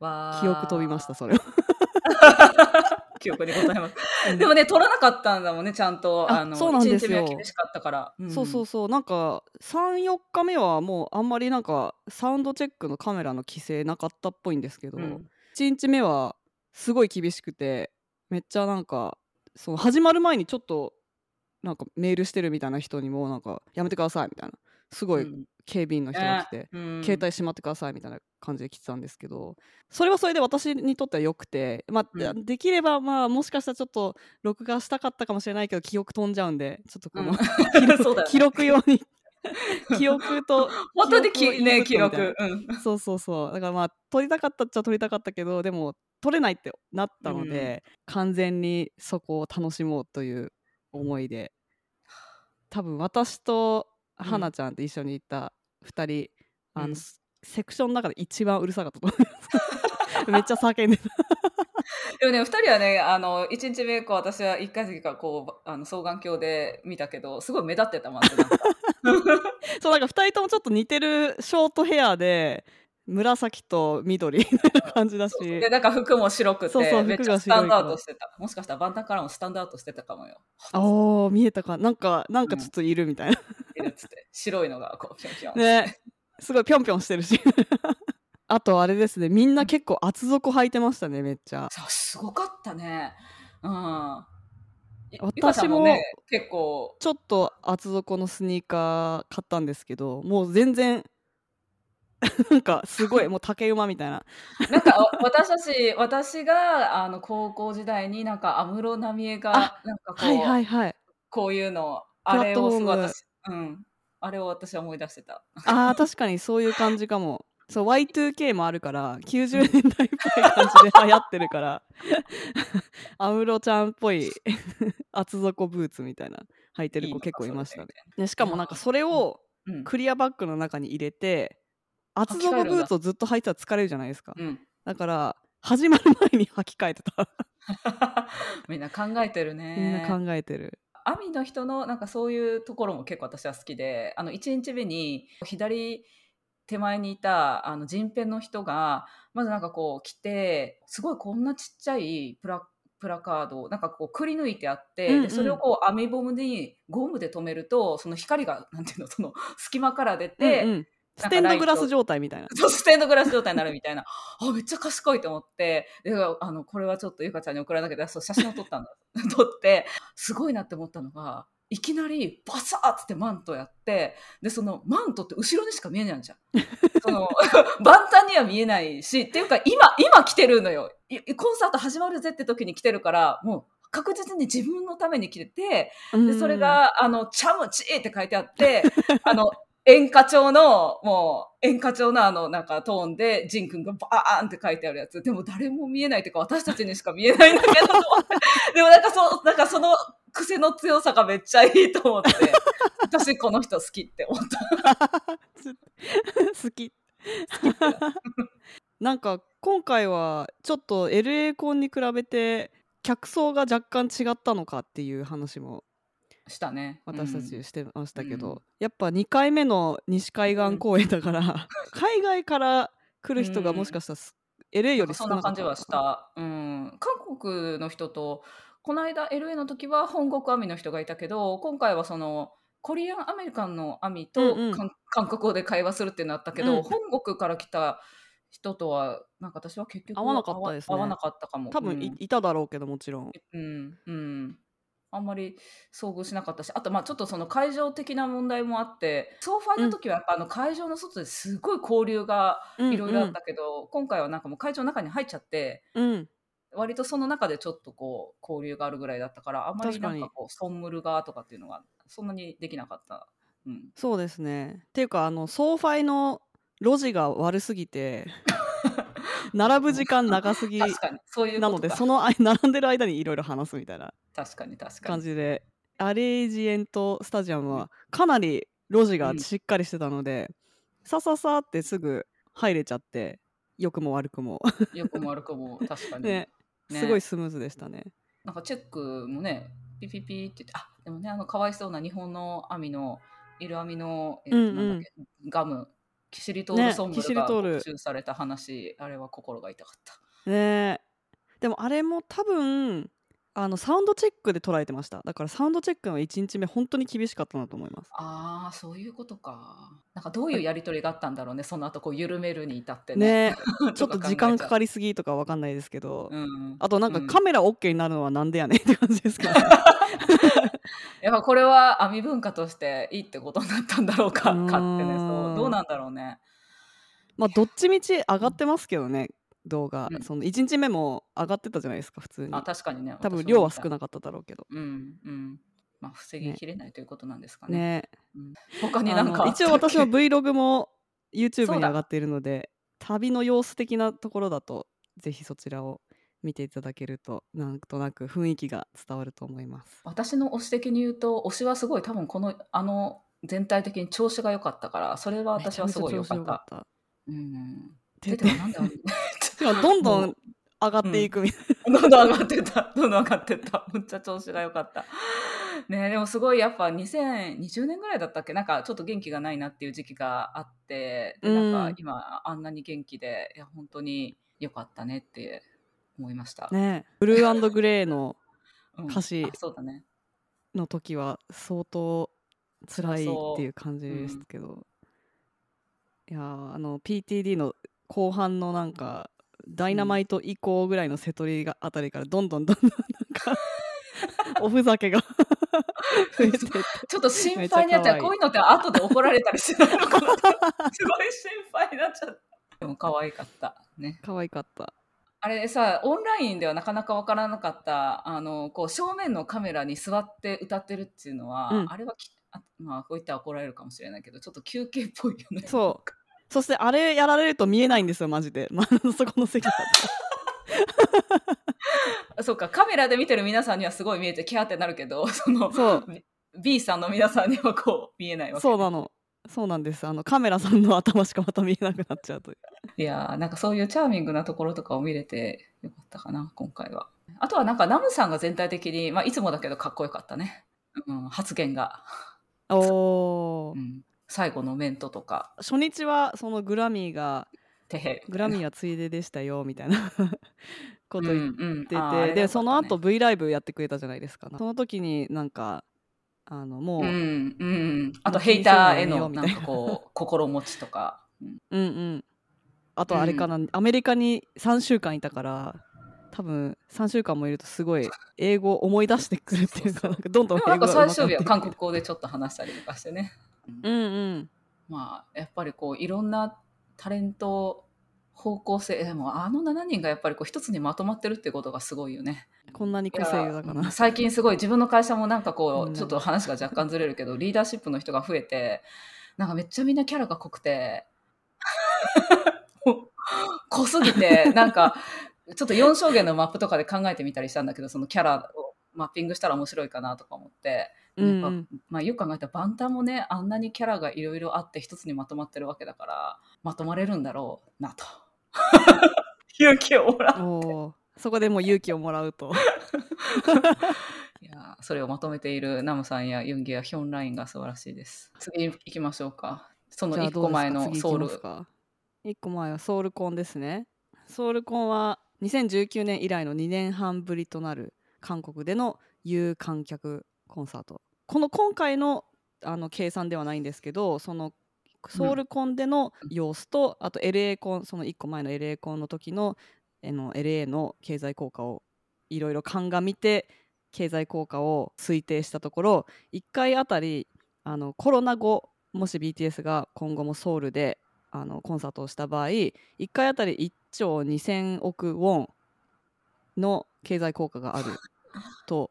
A: 記憶飛びましたそれは。[laughs]
B: 記憶にございます。でもね、取らなかったんだもんね、ちゃんと。
A: あ
B: あの、
A: そうなんですよ
B: 一日目は厳しかったから。ん
A: そうそうそうなんか34日目はもうあんまりなんかサウンドチェックのカメラの規制なかったっぽいんですけど、
B: うん
A: 1日目はすごい厳しくてめっちゃなんかその始まる前にちょっとなんかメールしてるみたいな人にもなんかやめてくださいみたいなすごい
B: うん
A: 警備員の人が来て、
B: うん。
A: 携帯しまってくださいみたいな感じで来てたんですけどそれはそれで私にとっては良くて、まあ
B: うん。
A: できればまあもしかしたらちょっと録画したかったかもしれないけど記憶飛んじゃうんでちょっとこの、
B: うん。
A: 記録用に [laughs] 記憶と
B: 本当にきね、記
A: 記録。
B: うん。
A: そうそうそう。だからまあ撮りたかったっちゃ撮りたかったけどでも撮れないってなったので、完全にそこを楽しもうという思いで。多分私と
B: うん
A: 花ちゃんと一緒に行った2人、あの
B: うん。
A: スセクションの中で一番うるさかったと思います。[laughs] めっちゃ叫んでた。[laughs]
B: でもね、二人はね、あの、一日目、こう、私は一回席から、こう、あの、双眼鏡で見たけど、すごい目立ってたもん
A: そうなんか [laughs] 2人ともちょっと似てるショートヘアで紫と緑な感じだし。
B: で、なんか服も白くて、
A: そうそう
B: めっちゃスタンドアウ
A: 白い
B: トしてた。もしかしたらバンタンからもスタンドアウトしてたかもよ。
A: おー見えたか。なんかなんかちょっといるみたいな、
B: いるっつって白いのがこう、ぴょんぴょん。
A: ねすごいぴょんぴょんしてるし [laughs] あとあれですねみんな結構厚底履いてましたねめっちゃ
B: そうすごかったね。うん。い
A: 私も
B: ね、結構、
A: ちょっと厚底のスニーカー買ったんですけどもう全然 [laughs] なんかすごいもう竹馬みたいな [laughs]
B: なんかわ私たち、私があの高校時代になんか安室奈美恵がなんかこう、
A: はいはいはい
B: こういうの、あれをすごい私、うん。あれを私は思い出してた。
A: あー確かにそういう感じかも [laughs] そう Y2K もあるから90年代っぽい感じで流行ってるから [laughs] 安室ちゃんっぽい [laughs] 厚底ブーツみたいな履いてる子結構いましたねねしかもなんかそれを
B: うん。
A: クリアバッグの中に入れて厚底ブーツをずっと履いてたら疲れるじゃないですか
B: うん。
A: だから始まる前に履き替えてた
B: みんな考えてるね。
A: みんな考えてる
B: アミの人のなんかそういうところも結構私は好きであの1日目に左手前にいたあの人編の人がまずなんかこう来てすごいこんなちっちゃいプラプラカードをなんかこうくり抜いてあって、
A: うんうん。
B: でそれをこう網ボムにゴムで留めるとその光がなんていうのその [laughs] 隙間から出て、
A: うんうんステンドグラス状態みたいな。
B: そうステンドグラス状態になるみたいな。[laughs] あめっちゃ賢いと思って。であのこれはちょっとゆかちゃんに送らなきゃそう写真を撮ったんだ [laughs] 撮ってすごいなって思ったのがいきなりバサーってマントやってでそのマントって後ろにしか見えないじゃん。[laughs] その万端には見えないしっていうか今今来てるのよ。いコンサート始まるぜって時に来てるからもう確実に自分のために来ててでそれが、あの、チャムチーって書いてあって、あの、演歌調の、もう、演歌調のあの、なんかトーンで、ジン君がバーンって書いてあるやつ。でも誰も見えないっていうか、私たちにしか見えないんだけど、でもなんかそう、なんかその癖の強さがめっちゃいいと思って、私この人好きって思った。[laughs]
A: 好きなんか今回はちょっと LA コンに比べて客層が若干違ったのかっていう話も
B: したね。
A: 私た
B: うん。
A: ちしてましたけど、
B: うん。
A: やっぱ2回目の西海岸公演だから、[laughs] 海外から来る人がもしかしたらす LA より少
B: そん
A: なかったのか
B: な。感じはした。うん。韓国の人と、この間 LA の時は本国アミの人がいたけど、今回はその、コリアンアメリカンのアミと
A: うんうん。
B: 韓韓国語で会話するっていうのあったけど、
A: うん。
B: 本国から来た人とは、なんか私は結局
A: 合わなかったですね。
B: 合わなかったかも。
A: 多分い,、いただろうけどもちろん。
B: うん、うん。あんまり遭遇しなかったし、あとまあちょっとその会場的な問題もあって、 SoFi の時はやっぱあの会場の外ですごい交流がいろいろあったけど、今回はなんかもう会場の中に入っちゃって、
A: うん、うん
B: 割とその中でちょっとこう交流があるぐらいだったからあんまりなんかこう선물がとかっていうのがそんなにできなかった。うん、
A: そうですね。っていうかあの SoFi のロジが悪すぎて [laughs] 並ぶ時間長すぎ
B: 確かにそういうことか
A: なのでその間 [laughs] 並んでる間にいろいろ話すみたいな
B: 確かに確かに。
A: 感じでアレイジエントスタジアムはかなり路地がしっかりしてたので、さささってすぐ入れちゃって良くも悪くも。
B: よくも悪くも [laughs] 確かに、
A: ね
B: ね。
A: すごいスムーズでしたね。
B: なんかチェックもねピピピって言ってあでもねあのかわいそうな日本の網のいる網の、えっと
A: うんうん。
B: ガムキシリトールソンム
A: ねキシ
B: ルが集された話、あれは心が痛かった。
A: ねでもあれも多分あのサウンドチェックで捉えてましただからサウンドチェックの1日目本当に厳しかったなと思います。
B: ああそういうことか。なんかどういうやり取りがあったんだろうねその後こう緩めるに至ってね。
A: ね [laughs] ちょっと時間かか
B: り、
A: りすぎとかわかんないですけど、
B: うん、
A: あとなんか
B: うん
A: カメラ OK になるのはなんでやねんって感じですけど、[laughs] [laughs]
B: やっぱこれは網文化としていいってことになったんだろうかかってね。そうどうなんだろうね。
A: まあどっちみち上がってますけどね動画、
B: うん。
A: その1日目も上がってたじゃないですか普通に。
B: あ確かにね。
A: 多分量は少なかっただろうけど。
B: うんうん。まあ防ぎきれないということなんですかね。
A: ね。
B: うん。他に
A: あ
B: なんか
A: の [laughs] 一応私の Vlog も YouTube に上がっているので旅の様子的なところだとぜひそちらを見ていただけるとなんとなく雰囲気が伝わると思います。
B: 私の推し的に言うと推しはすごい多分このあの全体的に調子が良かったからそれは私はすごい良かった。
A: た。
B: うん。
A: て
B: 出てはなんであん
A: てか [laughs] どんど
B: も
A: ん上がっていくみたいな。
B: どんどん上がってった。どんどん上がってった。むっちゃ調子が良かった。ねでもすごいやっぱ2020年ぐらいだったっけ？なんかちょっと元気がないなっていう時期があって、で
A: うん
B: なんか今あんなに元気で、いや本当に良かったねって思いました。
A: ねブルーグレーの
B: うん
A: 歌詞。の時は相当辛いっていう感じですけど、いやーあの PTD の後半のなんかダイナマイト以降ぐらいの瀬戸りがあたりからどんどんどんどんなんか [laughs] おふざけが [laughs] 増えてって
B: ちょっと心配になっちゃう。こういうのって後で怒られたりしないのかな [laughs] すごい心配になっちゃった。でも可愛かった。ね。
A: 可愛かった
B: あれさ、オンラインではなかなかわからなかった、あの、こう、正面のカメラに座って歌ってるっていうのは、
A: うん。
B: あれはきあまあ、こういったら怒られるかもしれないけど、ちょっと休憩っぽいよね。
A: そう。そしてあれやられると見えないんですよマジで、[laughs] まあ、そこの席だと。
B: あ [laughs] そうか、カメラで見てる皆さんにはすごい見えて、キャーってなるけど、その、
A: そう。
B: B さんの皆さんにはこう、見えないわけ。
A: そうなのそうなんです。あのカメラさんの頭しかまた見えなくなっちゃうという。
B: いやーなんかそういうチャーミングなところとかを見れてよかったかな、今回は。あとはなんかナムさんが全体的に、まあいつもだけどかっこよかったね。うん、発言が、
A: おー。
B: うん。最後のメントとか、
A: 初日はそのグラミーが
B: てへ。
A: グラミーはついででしたよみたいな。こと言っ
B: うんうん
A: てて、
B: あーあれがよかったね。
A: でその後 V ライブやってくれたじゃないですか。その時になんかあのもう、
B: うんうん。あとヘイターへの
A: な。
B: なんかこう、[laughs] 心持ちとか。うん。
A: うんうん。あとあれかな、アメリカに3週間いたから多分3週間もいるとすごい英語を思い出してくるっていうかなんかどんどん英語が
B: 最終日は韓国語でちょっと話したりとかしてね。
A: うんうん。
B: まあ、やっぱりこう、いろんなタレント、方向性、でもあの7人がやっぱりこう一つにまとまってるってことがすごいよね。
A: こんなに個性豊か
B: いや
A: な
B: 最近すごい自分の会社もなんかこ
A: う
B: ちょっと話が若干ずれるけどリーダーシップの人が増えてなんかめっちゃみんなキャラが濃くて濃すぎてなんかちょっと4証言のマップとかで考えてみたりしたんだけどそのキャラをマッピングしたら面白いかなとか思って、まあ、よく考えたらバンタンもねあんなにキャラがいろいろあって一つにまとまってるわけだからまとまれるんだろうなと [laughs] 勇気をもらう
A: そこでもう勇気をもらうと。[laughs]
B: いやーそれをまとめているナムさんやユンギやヒョンラインが素晴らしいです。次行きましょうか。その1
A: じゃあどうですか？
B: 個前の
A: 次
B: ソウル
A: 行きます。か？1個前はソウルコンですね。ソウルコンは2019年以来の2年半ぶりとなる韓国での有観客コンサート。この今回のあの計算ではないんですけどそのソウルコンでの様子と、あと LA コンその1個前の LA コンの時のあの LA の経済効果をいろいろ鑑みて経済効果を推定したところ1回あたりあのコロナ後もし BTS が今後もソウルであのコンサートをした場合1回あたり1兆2000億ウォンの経済効果がある [laughs] と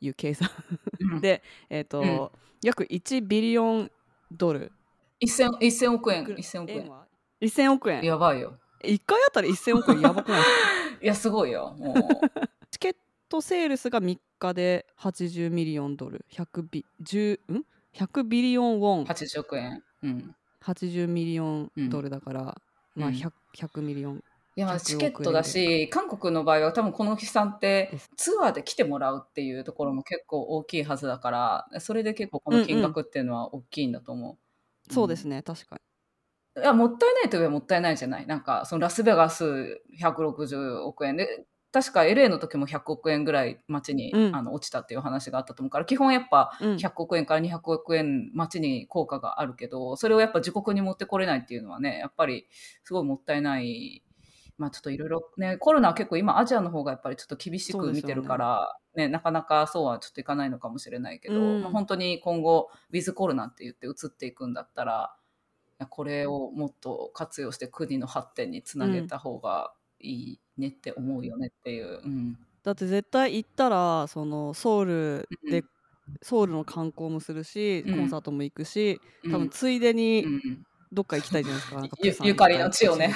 A: いう計算 [laughs]
B: うん。
A: で、えーと
B: うん。
A: 約1ビリオンドル
B: 1000 1000億円。
A: いくら
B: ？1000億円。
A: は？1000億円
B: やばいよ。
A: 1回あたり1000億円やばくない？[laughs]
B: いや、すごいよ。もう [laughs]
A: チケットセールスが3日で80ミリオンドル100ビ10ん？100ビリオンウォン
B: 80億円。うん。
A: 80ミリオンドルだから、まあ
B: うん
A: 100, 100ミリオン
B: いや、まあ
A: 100
B: チケットだし、韓国の場合は多分この日さんってツアーで来てもらうっていうところも結構大きいはずだから、それで結構この金額っていうのは大きいんだと思う。
A: そうですね確か
B: いや、もったいないといえばもったいないじゃない。なんか、そのラスベガス160億円で、確か LA の時も100億円ぐらい街に、
A: うん
B: あの落ちたっていう話があったと思うから、基本やっぱ
A: に、うん、
B: 100億円から200億円街に効果があるけど、それをやっぱ自国に持ってこれないっていうのはね、やっぱりすごいもったいない。まあちょっといろいろね、コロナは結構今アジアの方がやっぱりちょっと厳しく見てるから、ね。なかなかそうはちょっといかないのかもしれないけど、
A: うん。
B: まあ、本当に今後、ウィズコロナって言って移っていくんだったら、これをもっと活用して国の発展につなげた方がいいねって思うよねっていう。うん。
A: だって絶対行ったらそのソウルで、
B: うん。
A: ソウルの観光もするし、
B: うん。
A: コンサートも行くし
B: うん。
A: 多分ついでに
B: うん
A: どっか行きたいじゃないですか,、か
B: ゆゆかりの地をね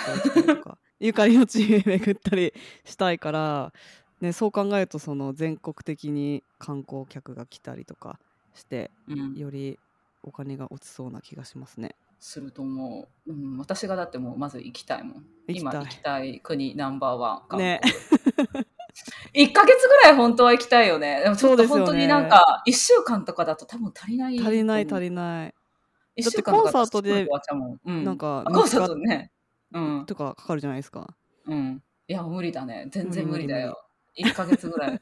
A: ゆかりの地巡ったりしたいから、ね、そう考えるとその全国的に観光客が来たりとかして
B: うん。
A: よりお金が落ちそうな気がしますね。
B: すると思う、うん、私がだってもうまず行きたいもん。
A: 行きたい。
B: 今行きたい国ナンバーワン
A: ね。[laughs]
B: 1ヶ月ぐらい本当は行きたいよね。でもちょっと本当になんか1週間とかだと多分足りない
A: 足りない足
B: り
A: りない、
B: 1週間とかだ
A: ってコンサートで
B: ん、うん、
A: なんか
B: あコンサー
A: 3
B: トねうん。
A: とかかかるじゃないですか。
B: うん。いや無理だね。全然無理だ
A: 無理
B: よ1ヶ月ぐらい。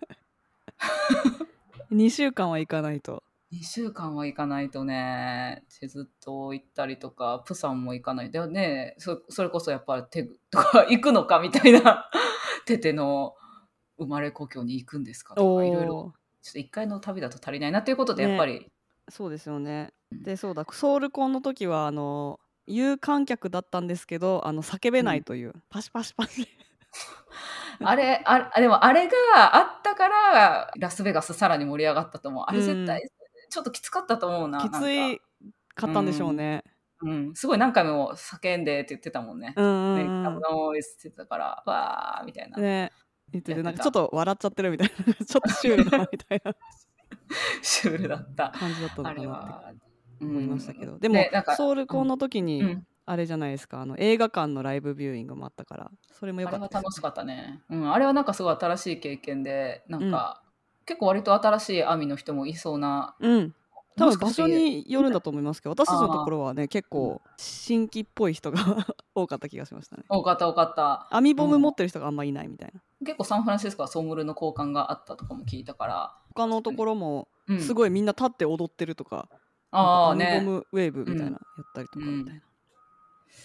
B: [laughs]
A: 2週間は行かないと。
B: 2 2週間は行かないとね、チェズ島行ったりとか、プサンも行かない。でね、そそれこそやっぱりテグとか行くのかみたいな、[laughs] テテの生まれ故郷に行くんですかとか、いろいろ、
A: おー
B: ちょっと一回の旅だと足りないなということで、
A: ね
B: やっぱり、
A: そうですよね。
B: うん。
A: でそうだ。ソウルコンの時はあの有観客だったんですけどあの叫べないという、パシパシパシ [laughs]
B: あれ、ああでもあれがあったから、ラスベガスさらに盛り上がったと思う。あれ絶対、ちょっときつかったと思うな。
A: きついかったんでしょうね。
B: かうん、すごい何回も叫んでって言ってたもんね。
A: うんう
B: ね、
A: んうん
B: カブノってたから、わーみたいな。
A: ね言っててなんかちょっと笑っちゃってるみたいな [laughs] ちょっとシュールだなみたいな
B: シュールだった。
A: 感じだったのかなって
B: は。
A: 思いましたけ
B: ど。
A: ど、でもソウルコンの時に、
B: うん、
A: あれじゃないですか。あの映画館のライブビューイングもあったからそれも良
B: あ
A: かったです、
B: れは楽しかったね。うん、あれはなんかすごい新しい経験で、なんか、結構割と新しいアミの人もいそうな。
A: うん。多分場所によるんだと思いますけど私たちのところはね結構新規っぽい人が [laughs] 多かった気がしましたね。
B: 多かった多かった。
A: アミボム持ってる人があんまいないみたいな、
B: 結構サンフランシスコはソームルの交換があったとかも聞いたから。
A: 他のところも
B: うん、
A: すごいみんな立って踊ってるとか、
B: ああね。
A: アミボムウェーブみたいな、
B: うん。
A: やったりとか
B: うん。
A: みたいな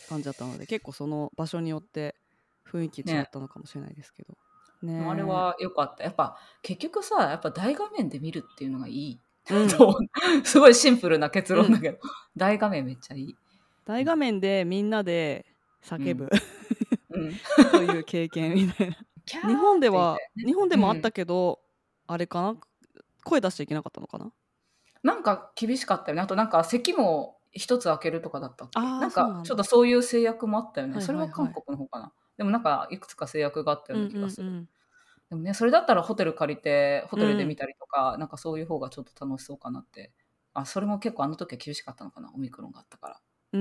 A: 感じだったので結構その場所によって雰囲気違ったのかもしれないですけど、ね
B: あれは良かった。やっぱ結局さ、やっぱ大画面で見るっていうのがいい。
A: うん。[laughs]
B: とすごいシンプルな結論だけど、大画面めっちゃいい。
A: 大画面でみんなで叫ぶ、
B: うん、
A: という経験みたいな。[laughs] 日本では日本でもあったけど、あれかな？声出しちゃいけなかったのかな？
B: なんか厳しかったよね。あとなんか席も一つ開けるとかだったっけ
A: あー
B: なん
A: そうなんだ
B: かちょっとそういう制約もあったよね。
A: はいはいはい
B: それは韓国の方かな。でもなんかいくつか制約があったような気がする。
A: うん
B: でもね、それだったらホテル借りて、ホテルで見たりとか、なんかそういう方がちょっと楽しそうかなって。あ、それも結構あの時は厳しかったのかな、オミクロンがあったから。
A: うー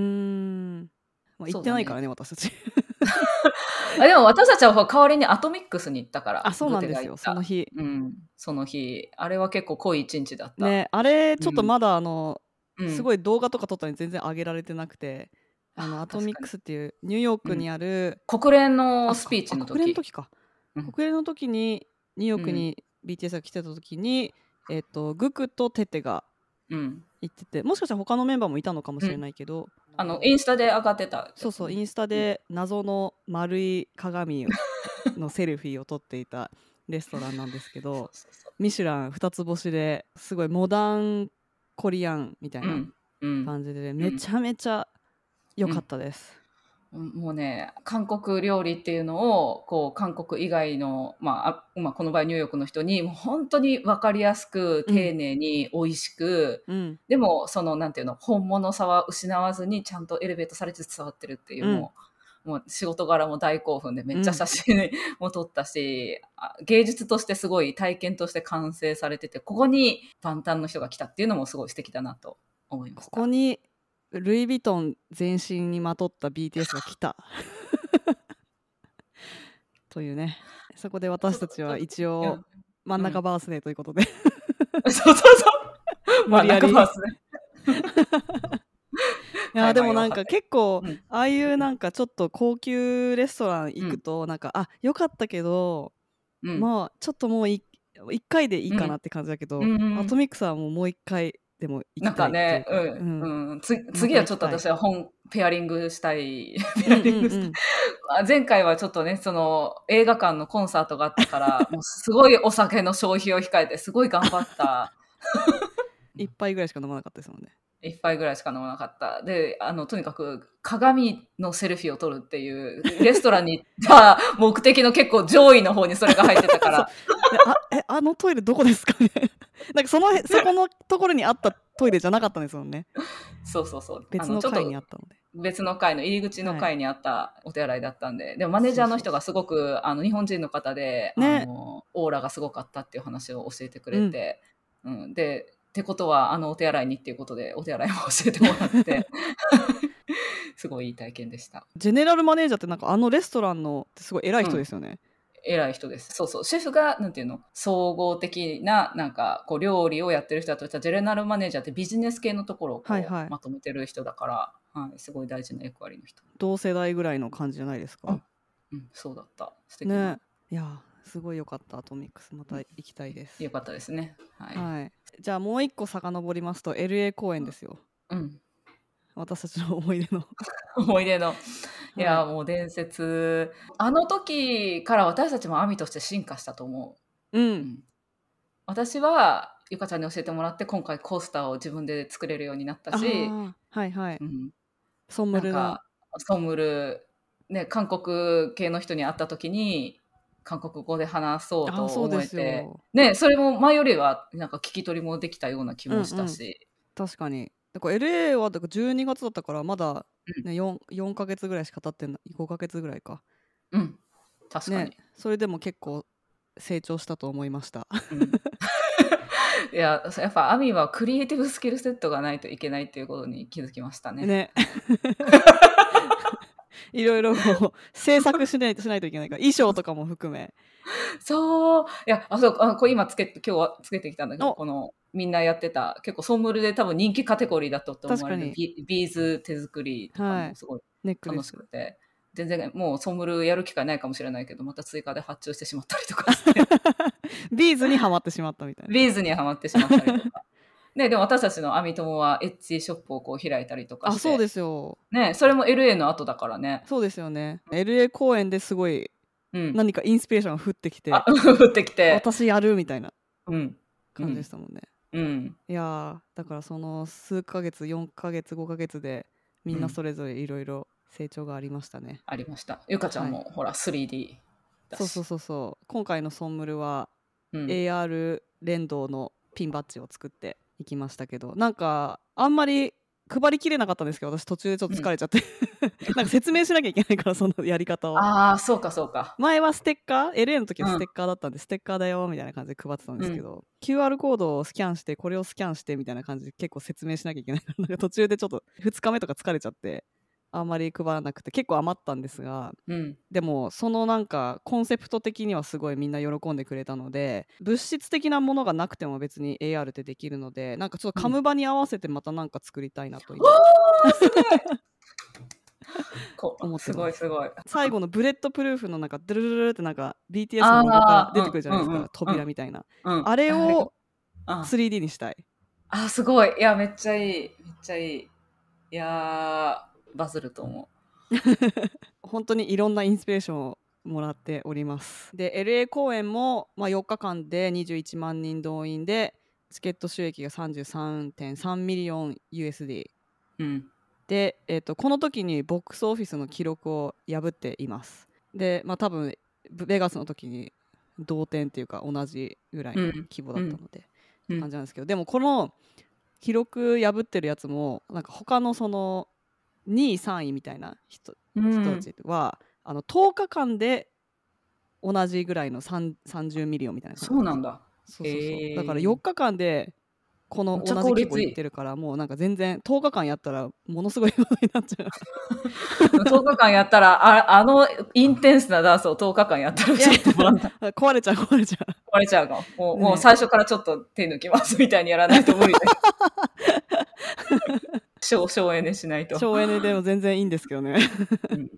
A: んまあ、行ってないからね私たち。[laughs]
B: あでも私たちは代わりにアトミックスに行ったから。
A: あそうなんですよ。その日。
B: うん、その日。あれは結構濃い一日だった。
A: ねあれちょっとまだあの、
B: うん、
A: すごい動画とか撮ったのに全然上げられてなくて、あの
B: あ
A: アトミックスっていうニューヨークにある、
B: 国連の
A: あ
B: スピーチの
A: あ国連の
B: 時。
A: 時か、
B: うん。
A: 国連の時にニューヨークに BTS が来てた時に、えっ、とグクとテテが
B: うん。
A: 行っててもしかしたら他のメンバーもいたのかもしれないけど、
B: あの、インスタで上がってた。
A: そうそうインスタで謎の丸い鏡のセルフィーを撮っていたレストランなんですけどミシュラン2つ星ですごいモダンコリアンみたいうな
B: うん。うん。
A: 感じで、めちゃめちゃ良かったです。
B: もうね韓国料理っていうのをこう韓国以外の、まああまあ、この場合ニューヨークの人にもう本当に分かりやすく
A: うん
B: 丁寧に美味しく、
A: うん、
B: でもそのなんていうの本物さは失わずにちゃんとエレベートされて伝わってるっていうのを、もう仕事柄も大興奮でめっちゃ写真も撮ったし、あ芸術としてすごい体験として完成されててここに万端の人が来たっていうのもすごい素敵だなと思いま
A: こ
B: した。
A: こにルイ・ヴィトン全身にまとった BTS が来た。[laughs] というね。そこで私たちは一
B: うん
A: 応真ん中バースデーということで、[laughs]
B: そうそうそう。
A: 無理やり
B: まあ中バースね [laughs]
A: いやーでもなんか結構、
B: うん。
A: ああいうなんかちょっと高級レストラン行くと、なんかあよかったけど、
B: うん。
A: まあちょっともうい一回でいいかなって感じだけど、
B: うんうんうん。
A: アトミックスはもうもう一回でも行
B: なんかね、
A: う
B: ん、
A: うん
B: 次はちょっと私は本ペアリングしたい。ペアリングしたい
A: うんうんうん [laughs]
B: あ前回はちょっとね、その映画館のコンサートがあったから、[laughs] もうすごいお酒の消費を控えて、すごい頑張った。[laughs]
A: 一杯ぐらいしか飲まなかったですもんね。
B: 一杯ぐらいしか飲まなかった。で、あの、とにかく鏡のセルフィーを撮るっていう、レストランに行った目的の結構上位の方にそれが入ってたから、[laughs]
A: であえあのトイレどこですかね？[laughs] なんかそのへそこのところにあったトイレじゃなかったんですもんね。
B: そうそうそう。
A: 別の階にあったので。
B: 別の階の入り口の階にあったお手洗いだったんで、でもマネージャーの人がすごくあの日本人の方で、
A: ね。
B: あのオーラがすごかったっていう話を教えてくれて、うん。でってことはあのお手洗いにっていうことでお手洗いも [laughs] 教えてもらって。[laughs] すごいいい体験でした。
A: ジェネラルマネージャーってなんかあのレストランのすごい偉い人ですよね、
B: 偉い人です。そうそう。シェフがなんていうの総合的ななんかこう料理をやってる人だとしたらジェネラルマネージャーってビジネス系のところをこう
A: はいはい。
B: まとめてる人だから、はい、すごい大事な役割の人、
A: 同世代ぐらいの感じじゃないですか、
B: うん、そうだった。素敵な。
A: ね。いやすごい良かった。アトミックスまた行きたいです、
B: よかったですね。はい。
A: はいじゃあもう一個遡りますと LA 公演ですよ
B: うん。
A: 私たちの思い出の [laughs]
B: 思い出の。いや、
A: は
B: もう伝説。あの時から私たちもアミとして進化したと思
A: う
B: う。うんん。私は、ゆかちゃんに教えてもらって、今回コースターを自分で作れるようになったし、
A: はいはい
B: うん、
A: ソンムルな
B: なんか、ソンムル、ね、韓国系の人に会った時に、韓国語で話そうと思えて、
A: よ
B: ね、それも前よりは、なんか聞き取りもできたような気もしたし、
A: 確かに。だから LA はだから12月だったからまだ、
B: うん。
A: ね 4, 4ヶ月ぐらいしか経ってない5ヶ月ぐらいか。
B: うん、確かに。
A: ねそれでも結構成長したと思いました。
B: うん。[laughs] いややっぱアミはクリエイティブスキルセットがないといけないっていうことに気づきましたね。
A: ね [laughs] [laughs] いろいろこう制作しないとしないといけないから衣装とかも含め。
B: そう。いやあそうあこれ今つけて今日はつけてきたんだけど
A: お。
B: このみんなやってた結構ソンムルで多分人気カテゴリーだったと思われる。ビビーズ手作りとか
A: はい。
B: もすごい楽し
A: ス
B: くて、全然もう선물やる機会ないかもしれないけどまた追加で発注してしまったりとか [laughs]
A: ビーズにはまってしまったみたいな。
B: ビーズにはまってしまったりとか。ね、でも私たちのアミ友は Etsy ショップをこう開いたりとかして
A: あそうですよ
B: ね、それも LA の後だからね。
A: そうですよね LA 公演ですごい
B: うん、
A: 何かインスピレーションが降ってきて
B: あ [laughs] 降ってきて。
A: 私やるみたいな
B: うん。
A: 感じでしたもんね、
B: うん。
A: いやーだからその数ヶ月4ヶ月5ヶ月でみんなそれぞれいろいろ成長がありましたね、
B: ありました。ゆかちゃんも、ほら 3D だし。
A: そうそうそうそう今回のソンムルは
B: うん。
A: AR 連動のピンバッジを作っていきましたけどなんかあんまり配りきれなかったんですけど私途中でちょっと疲れちゃって、なんか説明しなきゃいけないからそのやり方を。
B: ああ、そうかそうか。
A: 前はステッカー？LA の時は
B: うん。
A: ステッカーだったんで、ステッカーだよみたいな感じで配ってたんですけど、QR コードをスキャンしてこれをスキャンしてみたいな感じで結構説明しなきゃいけないから途中でちょっと2日目とか疲れちゃってあんまり配らなくて結構余ったんですが
B: うん。
A: でもそのなんかコンセプト的にはすごいみんな喜んでくれたので物質的なものがなくても別に AR ってできるのでなんかちょっとカムバに合わせてまたなんか作りたいなと今、[laughs]
B: こ
A: 思ってます
B: すごいすごい。
A: 最後の Bulletproof のなんかドゥルルルルってなんか BTS のロゴから出てくるじゃないですか、
B: うんうんうん
A: 扉みたいな、
B: うん、
A: あれを
B: あ
A: 3D にしたい
B: あ、すごい。いや、めっちゃいい。めっちゃいい。いやー、バズると思
A: 本当にいろんなインスピレーションをもらっております。で LA 公演も、まあ、4日間で21万人動員でチケット収益が33.3ミリオン USD
B: う。うん。
A: で、えー、とこの時に box office の記録を破っています。でまあ多分ベガスの時に同点っていうか同じぐらいの
B: うん。
A: 規模だったので、
B: うん。
A: 感じなんですけど。でもこの記録破ってるやつもなんか他のその2位3位みたいな人
B: うん
A: 人たちは、あの10日間で同じぐらいの3 30ミリオンみたいな
B: そうなんだ。
A: そうそうそう
B: へー
A: だから4日間でこの同じ規模
B: い
A: ってるからもうなんか全然10日間やったらものすごいことになっちゃう [laughs]
B: 10日間やったら、ああのインテンスなダンスを10日間やったら教えてもらった。
A: 壊れちゃう壊れちゃう
B: 壊れちゃうかも。もう,、
A: ね
B: もう最初からちょっと手抜きますみたいにやらないと無理だよ。[laughs] 省 [laughs] 省エネしないと。
A: 省エネでも全然いいんですけどね。
B: うん。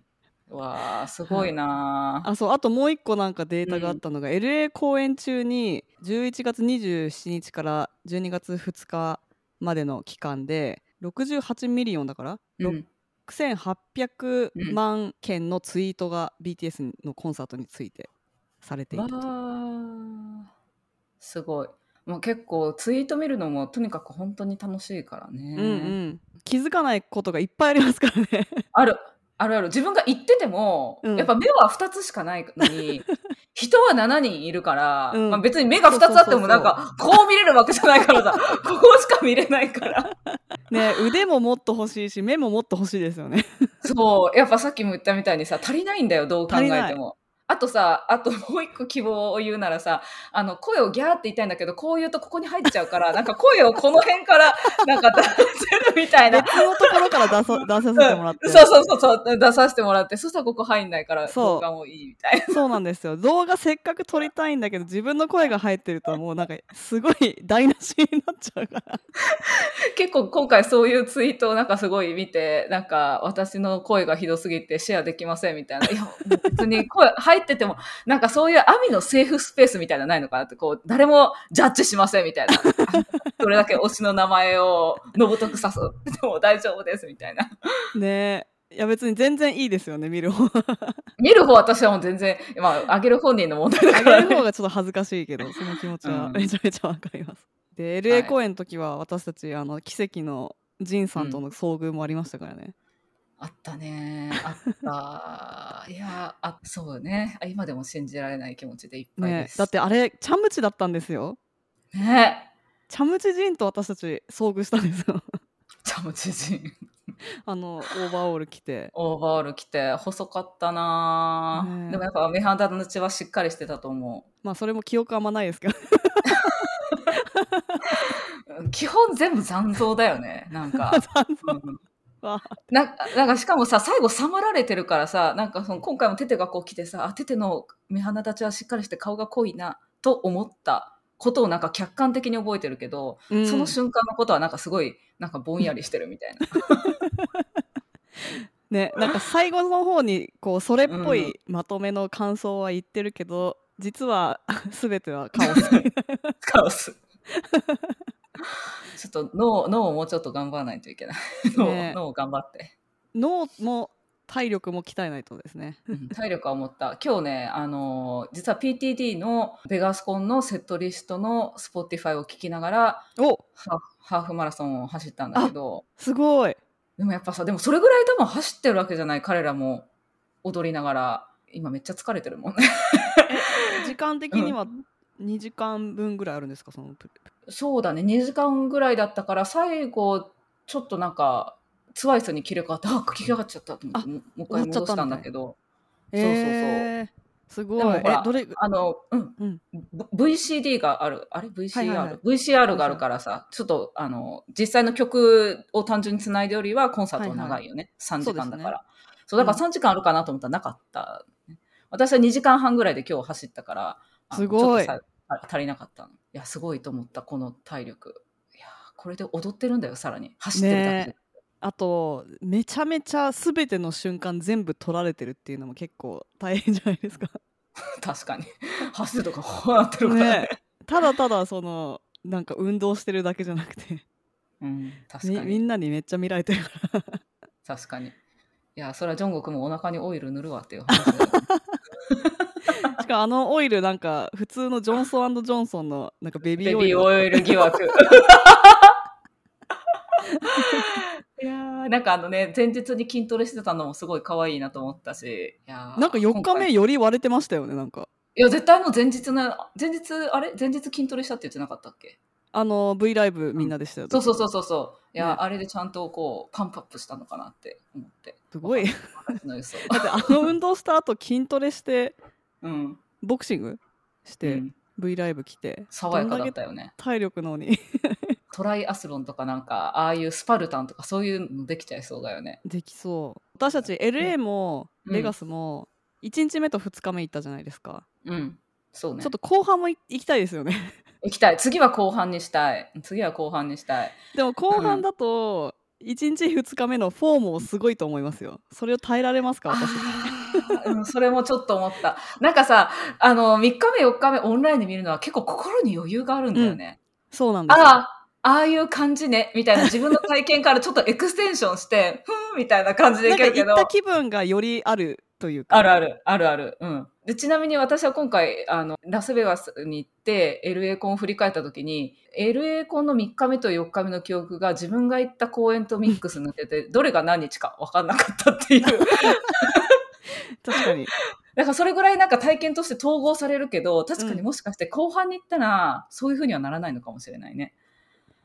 B: わあ、すごいなあ、
A: あそうあともう一個なんかデータがあったのが、LA 公演中に11月27日から12月2日までの期間で68 million だから、
B: うん。
A: 6800万件のツイートが BTS のコンサートについてされている
B: わあ、すごい。もう結構ツイート見るのもとにかく本当に楽しいからね。
A: うんうん、気づかないことがいっぱいありますからね [laughs]
B: ある。あるある。自分が言ってても、
A: うん
B: やっぱ目は2つしかないのに、[laughs] 人は7人いるから、
A: うん
B: まあ、別に目が2つあってもなんか、こう見れるわけじゃないからさ、[laughs] ここしか見れないから。
A: ね腕ももっと欲しいし目ももっと欲しいですよね
B: そう、やっぱさっきも言ったみたいにさ、足りないんだよ、どう考えても。あとさ、あともう一個希望を言うならさ、あの、声をギャーって言いたいんだけど、こう言うとここに入っちゃうから、なんか声をこの辺から、なんか出せるみたいな。
A: 別のところから出さ [laughs] 出させてもらって、
B: そうそうそうそう、出させてもらって、そしたらここ入んないから、動画もいいみたいな。
A: そうなんですよ動画せっかく撮りたいんだけど自分の声が入ってるともうなんかすごい台無しになっちゃうから [laughs]
B: 結構今回そういうツイートをなんかすごい見て、なんか私の声がひどすぎてシェアできませんみたいな。いや、別に声入入ってても、なんかそういう網のセーフスペースみたいなのないのかなって、こう、誰もジャッジしませんみたいな。[laughs] それだけ推しの名前をのぼとくさす。でも大丈夫ですみたいな。
A: ねいや別に全然いいですよね見る方 [laughs]
B: 見る方私はもう全然、まあ、あげる本人の問題だから、ね。
A: あげる方がちょっと恥ずかしいけどその気持ちは
B: うん
A: めちゃめちゃわかります。で
B: は
A: LA
B: い
A: 公演の時は私たちあの奇跡のジンさんとの遭遇もありましたからね。
B: あったね。あった。[laughs] いや、あ、そうね。あ今でも信じられない気持ちでいっぱいです。
A: ねだってあれチャムチだったんですよ。
B: ね。
A: チャムチジンと私たち遭遇したんですよ。[laughs]
B: チャムチジン。
A: あのオーバーオール着て。
B: オーバーオール着て、細かったな、
A: ね
B: でもやっぱ目肌の血はしっかりしてたと思
A: まあそれも記憶あんまないですけど。
B: う。[laughs] 基本全部残像だよね。なんか。[laughs] うん
A: わ
B: ななんかしかもさ最後さまられてるからさなんかその今回もテテがこう来てさあテテの目鼻立ちはしっかりして顔が濃いなと思ったことをなんか客観的に覚えてるけど、
A: うん
B: その瞬間のことはなんかすごいなんかぼんやりしてるみたいな。[laughs]
A: ねなんか最後の方にこうそれっぽ
B: う
A: いまとめの感想は言ってるけど、実は [laughs] 全てはカオス [laughs]
B: カオス。ちょっと脳脳をもうちょっと頑張らないといけない。脳,、
A: ね
B: 脳を頑張って。
A: 脳も体力も鍛えないとですね。
B: うん体力は思った。今日ね、あのー実は PTD のベガスコンのセットリストの Spotify を聞きながら、
A: お
B: ハーフマラソンを走ったんだけど、
A: すごい
B: でもやっぱさ、でもそれぐらい多分走ってるわけじゃない彼らも踊りながら、今めっちゃ疲れてるもんね。[laughs]
A: 時間的には2時間分ぐらいあるんですかそのプ
B: そうだね、2時間ぐらいだったから、最後、ちょっとなんか、ツワイスに切れ替わって、あ、切り上がっちゃったと思って、もう一回戻したんだけど、そうそうそう。
A: えー。すごい。えどれ？
B: あの、うん、
A: うん。
B: V- VCD がある、あれ ?VCR?、
A: はいはいはい。
B: VCR があるからさ、ちょっと、あの、実際の曲を単純につないでよりは、コンサートは長いよね。3時間だから。そう,、だから3時間あるかなと思ったらなかった、ね私は2時間半ぐらいで今日走ったから、
A: すごい。
B: 足りなかったの。いや、すごいと思った、この体力。いや、これで踊ってるんだよ、さらに。走ってるだけで。
A: ねあとめちゃめちゃ全ての瞬間全部取られてるっていうのも結構大変じゃないですか。
B: 確かに。走るとか、こうなってるからね。
A: ねただただそのなんか運動してるだけじゃなくて
B: うん、確
A: み
B: かに。
A: みんなにめっちゃ見られてるから
B: 確かに。いや、それはジョンゴクもお腹にオイル塗るわっていう話だよね [laughs]
A: しかもあのオイルなんか普通のジョンソンジョンソンのなんかベビ
B: ベ
A: ーオイル
B: ビーオイル疑惑。[laughs] いやーなんかあのね、前日に筋トレしてたのもすごい可愛いなと思ったし。いやー
A: なんか4日目より割れてましたよねなんか
B: いや、絶対の前日の、前日、あれ？前日筋トレしたって言ってなかったっけ？
A: あの V ライブみんなでしたよ、
B: そうそうそうそうそう。いや、
A: ね
B: あれでちゃんとこう、パンプアップしたのかなって思って。
A: すごい。[laughs] だってあの運動した後筋トレして
B: うん。
A: ボクシングして、
B: うん
A: V ライブ来て
B: 爽やかだったよね。
A: 体力のに
B: トライアスロンとかなんか、ああいうスパルタンとかそういうのできちゃいそうだよね。
A: できそう私たち LA も
B: うん
A: ベガスも1日目と2日目行ったじゃないですか、
B: うん。そうね。
A: ちょっと後半もい行きたいですよね [laughs]
B: 行きたい。次は後半にしたい。次は後半にしたい。
A: でも後半だと1日2日目のフォームもすごいと思いますよそれを耐えられますか私 [laughs]
B: うんそれもちょっと思った。なんかさ、あの、3日目、4日目オンラインで見るのは結構心に余裕があるんだよね。
A: そうなんですよ
B: ああ、ああいう感じね、みたいな自分の体験からちょっとエクステンションして、ふんみたいな感じでいけるけど。
A: 行った気分がよりあるというか
B: あるある、あるある。うん。で、ちなみに私は今回、あの、ラスベガスに行って、LA コンを振り返った時に、LA コンの3日目と4日目の記憶が自分が行った公演とミックスになってて、[laughs] どれが何日か分かんなかったっていう。[laughs]
A: 確かに
B: だからそれぐらいなんか体験として統合されるけど、確かにもしかして後半に行ったら、そういう風にはならないのかもしれないね。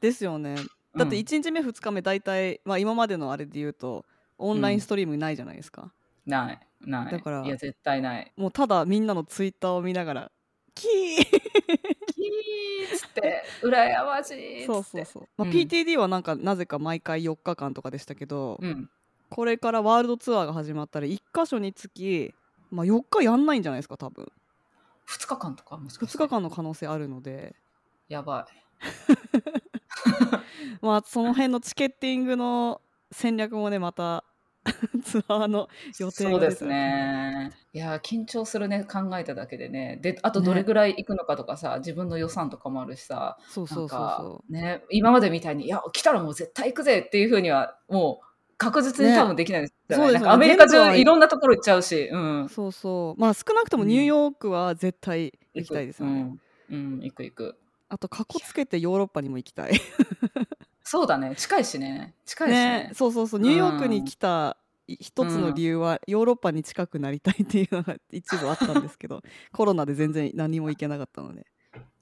A: ですよねだって
B: うん
A: 1日目2日目大体、まあ、今までのあれで言うとオンラインストリームないじゃないですか、
B: ない、ない。
A: だから
B: いや、絶対ない。
A: もうただみんなのツイッターを見ながらキー
B: キーっつって、羨ましいっつって。
A: そうそうそう、まあ
B: うん
A: PTD はなんかなぜか毎回4日間とかでしたけど、
B: うん。
A: これからワールドツアーが始まったら1箇所につき、まあ、4日やんないんじゃないですか多分
B: 2日間とかもしかして
A: 2日間の可能性あるので
B: やばい。[laughs] [laughs]
A: まあその辺のチケッティングの戦略もねまた [laughs] ツアーの予定
B: そうですね。いやー緊張するね考えただけでね。であとどれぐらい行くのかとかさ、自分の予算とかもあるしさ。な
A: そうそうんそう。
B: ね今までみたいにいや来たらもう絶対行くぜっていうふうにはもう確実に多分できないですよね。
A: そうですよね。
B: アメリカ中いろんなところ行っちゃうし、うん。
A: う、そうそう。まあ少なくともニューヨークは絶対行きたいですよね、
B: うん、うん、行く行く
A: あとかこつけてヨーロッパにも行きたい。
B: そうだね。近いしね。近いしね。
A: ね。そうそうそう。ニューヨークに来たい一つの理由はヨーロッパに近くなりたいっていうのが一部あったんですけど [laughs] コロナで全然何も行けなかったので。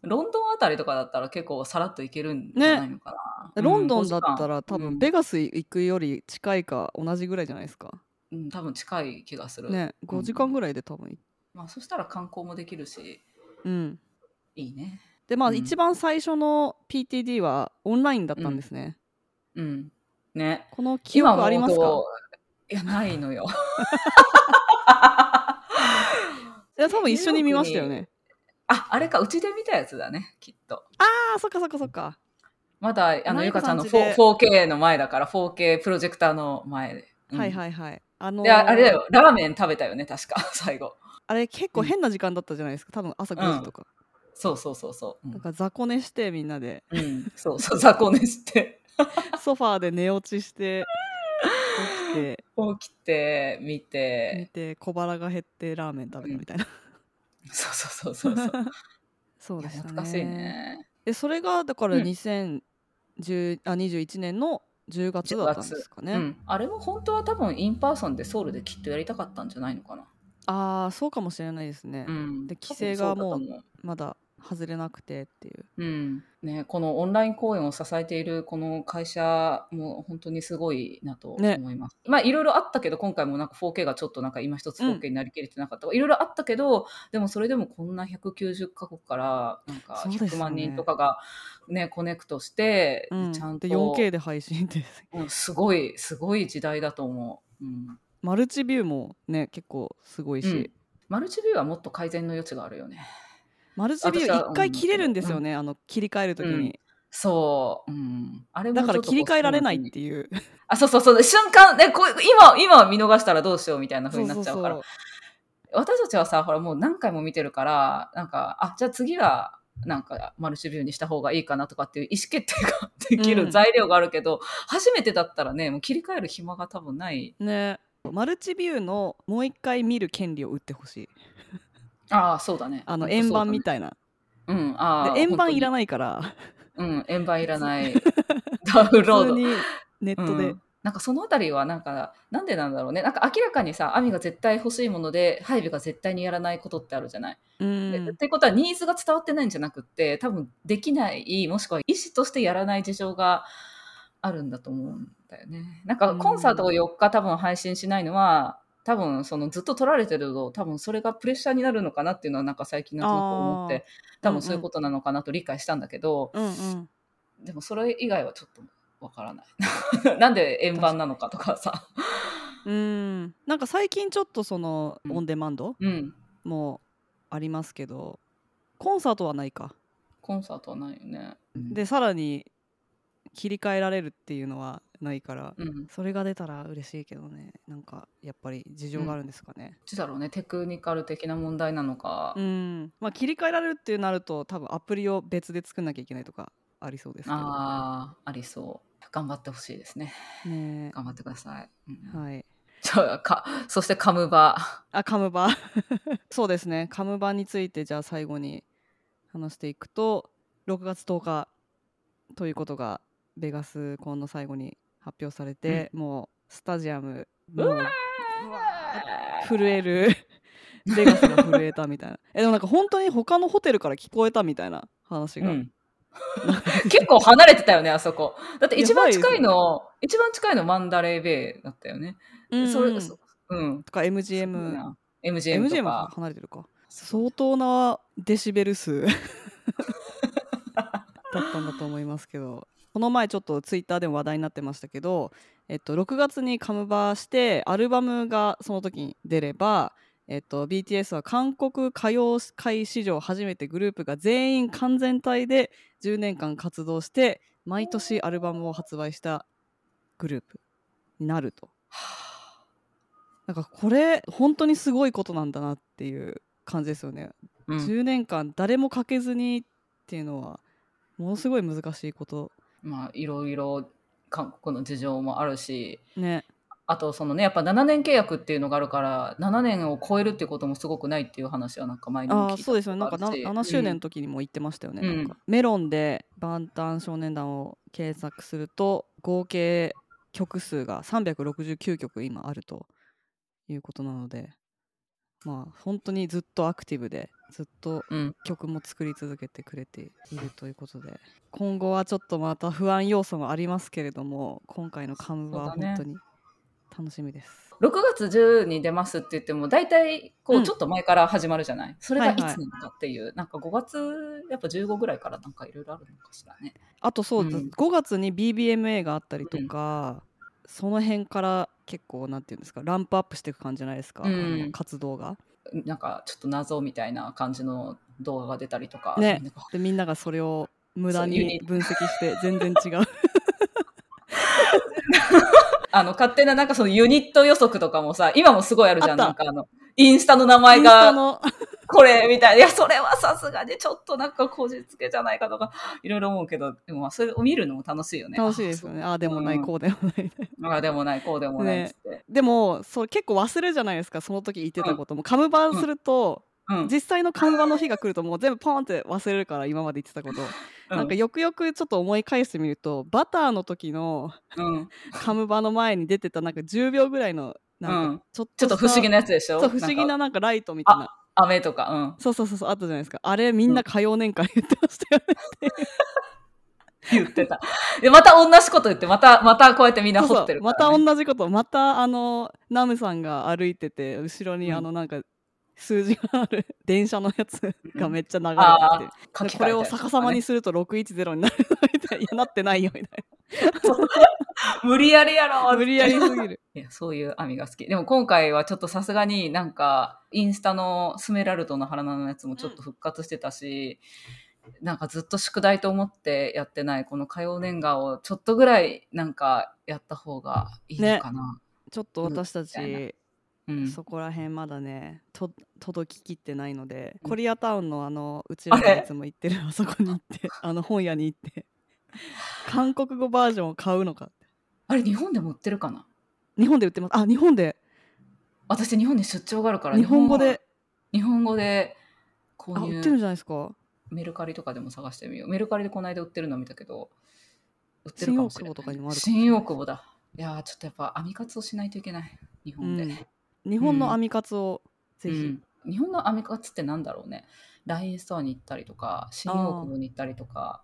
B: ロンドンあたりとかだったら結構さらっと行けるんじゃないのかな、
A: ロンドンだったら多分ベ
B: ガ、
A: ガス行くより近いか同じぐらいじゃないですか。
B: うんうん多分近い気がする、
A: ね。5時間ぐらいで多分
B: まあ、そしたら観光もできるし。
A: うん。
B: いいね
A: でまあ、
B: うん。
A: 一番最初の PTD はオンラインだったんですね、
B: うん。ね。
A: この記憶ありますか？
B: いやないのよ。[laughs]
A: いや多分一緒に見ましたよね。
B: ああれかうちで見たやつだねきっと。
A: ああそっかそっかそっか。
B: まだあのゆかちゃんの
A: 感じで
B: 4- 4K の前だから 4K プロジェクターの前。で、うん。
A: はいはいはい。あのー
B: でああれだよ。ラーメン食べたよね確か最後。
A: あれ結構変な時間だったじゃないですか。多分朝5時とか、
B: そうそうそうそう、
A: なん。か雑魚寝してみんなで。
B: うん。うん、そうそう雑魚寝して。
A: ソファーで寝落ちして起きて。
B: 起きて見
A: 見
B: て
A: て小腹が減ってラーメン食べたみたいな、
B: そうそうそうそうそう。[laughs]
A: そう
B: いや
A: でしたね。
B: 懐かしいね。
A: でそれがだから
B: うん。
A: 2010、あ21年の10月だったんですかね、
B: うん、あれも本当は多分 in person でソウルできっとやりたかったんじゃないのかな、
A: ああそうかもしれないですね、
B: うん、
A: で規制がもうまだ外れなくてっていう。
B: うん。ね、このオンライン公演を支えているこの会社も本当にすごいなと
A: ね。
B: 思います。まあいろいろあったけど今回もなんか 4K がちょっとなんか今一つ
A: うん
B: 4K になりきれてなかった。とかいろいろあったけどでもそれでもこんな190カ国からなんか
A: そうですよね
B: 100万人とかがねコネクトして、
A: うん、
B: ちゃんと
A: で 4K で配信って
B: うんすごいすごい時代だと思う。うん。
A: マルチビューもね結構すごいし、
B: うん。マルチビューはもっと改善の余地があるよね。
A: マルチビュー一回切れるんですよね、あの切り替えるときに、
B: そう、うん、あれも
A: だから切り替えられないっていう。
B: あ、そうそうそう。瞬間、ね、こう今、今見逃したらどうしようみたいな風になっちゃうから。私たちはさ、ほら、もう何回も見てるから、なんか、あ、じゃあ次は、なんか、マルチビューにした方がいいかなとかっていう意思決定ができ
A: うん。
B: る材料があるけど、初めてだったらね、もう切り替える暇が多分ない。
A: ね。マルチビューのもう一回見る権利を売ってほしい
B: ああ、そうだね。
A: あの円盤み
B: い。
A: たいな、
B: うん、ああ。
A: で円盤いら
B: ない。
A: から
B: うん、円盤いらない。[laughs] ダウンロード。
A: ネットで、
B: うんなんかそのあたりはなんかなんでなんだろうねなんか明らかにさアミが絶対欲しいものでハイビが絶対にやらないことってあるじゃない。
A: うん
B: でってことはニーズが伝わってないんじゃなくって多分できないもしくは意思としてやらない事情があるんだと思うんだよね。なんかコンサートを4日多分配信しないのは多分そのずっと撮られてると多分それがプレッシャーになるのかなっていうのはなんか最近なんとなく思って多分そういうことなのかなと理解したんだけど、
A: うんうん
B: でもそれ以外はちょっとわからない。[laughs] なんで円盤なのかとかさ。
A: うんなんか最近ちょっとその
B: うん
A: オンデマンド
B: うん。
A: もありますけどコンサートはないか
B: コンサートはないよね。
A: でさらに切り替えられるっていうのはないから、
B: うん。
A: それが出たら嬉しいけどねなんかやっぱり事情があるんですかね
B: どっちだろうね。テクニカル的な問題なのか。
A: うん、まあ切り替えられるってなると多分アプリを別で作んなきゃいけないとかありそうですけど
B: ああ、ありそう。頑張ってほしいですね。
A: ね
B: 頑張ってください。うん
A: えはい
B: じゃあかそしてカムバ。
A: あカムバ [laughs] そうですねカムバについてじゃあ最後に話していくと6月10日ということがベガスコンの最後に発表されて、もうスタジアムも震える。ベガスが震えたみたいな。えでもなんか本当に他のホテルから聞こえたみたいな話が、
B: うん、[laughs] 結構離れてたよね、あそこ。だって一番近い
A: や
B: の、一番近いのマンダレーベイだったよね。
A: うん。
B: それそうん。
A: とか MGM
B: な。MGM とか。
A: 離れてるか。相当なデシベル数。[laughs] だったんだと思いますけどこの前ちょっとツイッターでも話題になってましたけど、えっと、6月にカムバーしてアルバムがその時に出れば、えっと、BTS は韓国歌謡界史上初めてグループが全員完全体で10年間活動して毎年アルバムを発売したグループになると。なんかこれ本当にすごいことなんだなっていう感じですよね、
B: うん
A: 10年間誰もかけずにっていうのはものすごい難しいこと
B: まあいろいろ韓国の事情もあるし
A: ね。
B: あとそのねやっぱ7年契約っていうのがあるから7年を超えるっていうこともすごくないっていう話はなんか前にも聞いた
A: ああそうですよね。なんかな
B: ことがあるし
A: 7周年の時にも言ってましたよね、
B: うん。
A: なんかメロンで「バンタン少年団」を検索すると合計曲数が369曲今あるということなのでまあ本当にずっとアクティブでずっと
B: うん、うん
A: 曲も作り続けてくれているということで今後はちょっとまた不安要素もありますけれども今回のカムは本当に楽しみです。
B: 6月10に出ますって言っても大体こ
A: う
B: うん。ちょっと前から始まるじゃない、それがいつ
A: はい。はい
B: なのかっていう、なんか5月やっぱ15ぐらいからなんかいろいろあるのかしらね。
A: あとそう、
B: うん。
A: 5月に BBMA があったりとか、その辺から結構なんていうんですかランプアップしていく感じじゃないですか、
B: うん。
A: 活動が。
B: なんかちょっと謎みたいな感じの動画が出たりとか、
A: ね。でみんながそれを無駄に分析して全然違う。[laughs]
B: あの勝手ななんかそのユニット予測とかもさ今もすごいあるじゃん。なんかあのインスタの名前が。
A: の
B: これみたいな。いや、それはさすがにちょっとなんかこじつけじゃないかとか、いろいろ思うけど、でもまあ、それを見るのも楽しいよね。
A: 楽しいですよね。ああでもない、
B: うん
A: こうでもない。
B: ああでもない、こうでもないっつって。
A: でもそう結構忘れるじゃないですかその時言ってたことも。カムバンすると、
B: うん。
A: 実際のカムバンの日が来るともう全部ポンって忘れるから今まで言ってたこと。なんかよくよくちょっと思い返してみるとバターの時の
B: うん。
A: カムバの前に出てたなんか10秒ぐらいのなん
B: うん
A: かちょっ
B: ちょっと不思議
A: な
B: なやつでしょ？
A: そう不思議ななんかライトみたいな
B: 雨とか、うん。
A: そうそうそうそうあったじゃないですかあれみんな歌謡年間言ってましたよね
B: 言ってた。で、また同じこと言って、また、またこうやってみんな
A: そう
B: 掘ってる
A: そうま
B: から、ね。
A: た同じことまたあのナムさんが歩いてて後ろに
B: うん
A: あのなんか数字がある。電車のやつがめっちゃ流れて
B: あ
A: きて、これを逆さまにすると610になるみたいないやなってないよみたい [laughs]
B: 無理やりやろ。
A: な無理やりすぎる。[laughs]
B: いや、そういう網が好き。でも今回はちょっとさすがになんか、インスタのスメラルドの花のやつもちょっと復活してたし、なんかずっと宿題と思ってやってないこの火曜年賀をちょっとぐらいなんかやった方がいいのかな。
A: ちょっと私たち
B: うん。
A: そこら辺まだねと届ききってないので、
B: うん。
A: コリアタウンのあのうちらがいつも行ってる [laughs] あそこに行ってあの本屋に行って [laughs] 韓国語バージョンを買うのか
B: あれ日本でも売ってるかな？
A: 日本で売ってます。あ日本で。
B: 私日本に出張があるから
A: 日本語で？
B: 日本語で
A: あ
B: 購
A: 売ってるん
B: 入
A: じゃないですか。
B: メルカリとかでも探してみよう。メルカリでこの間売ってるの見たけど売ってる
A: 新大
B: かもしれない。
A: 久保とかにもある
B: 新大久保だ。いやーちょっとやっぱ編み活をしないといけない。日本で、
A: うん日本の編み活をぜひ、
B: うん。日本の編み活ってなんだろうね。LINE ストアに行ったりとか新大久保に行ったりとか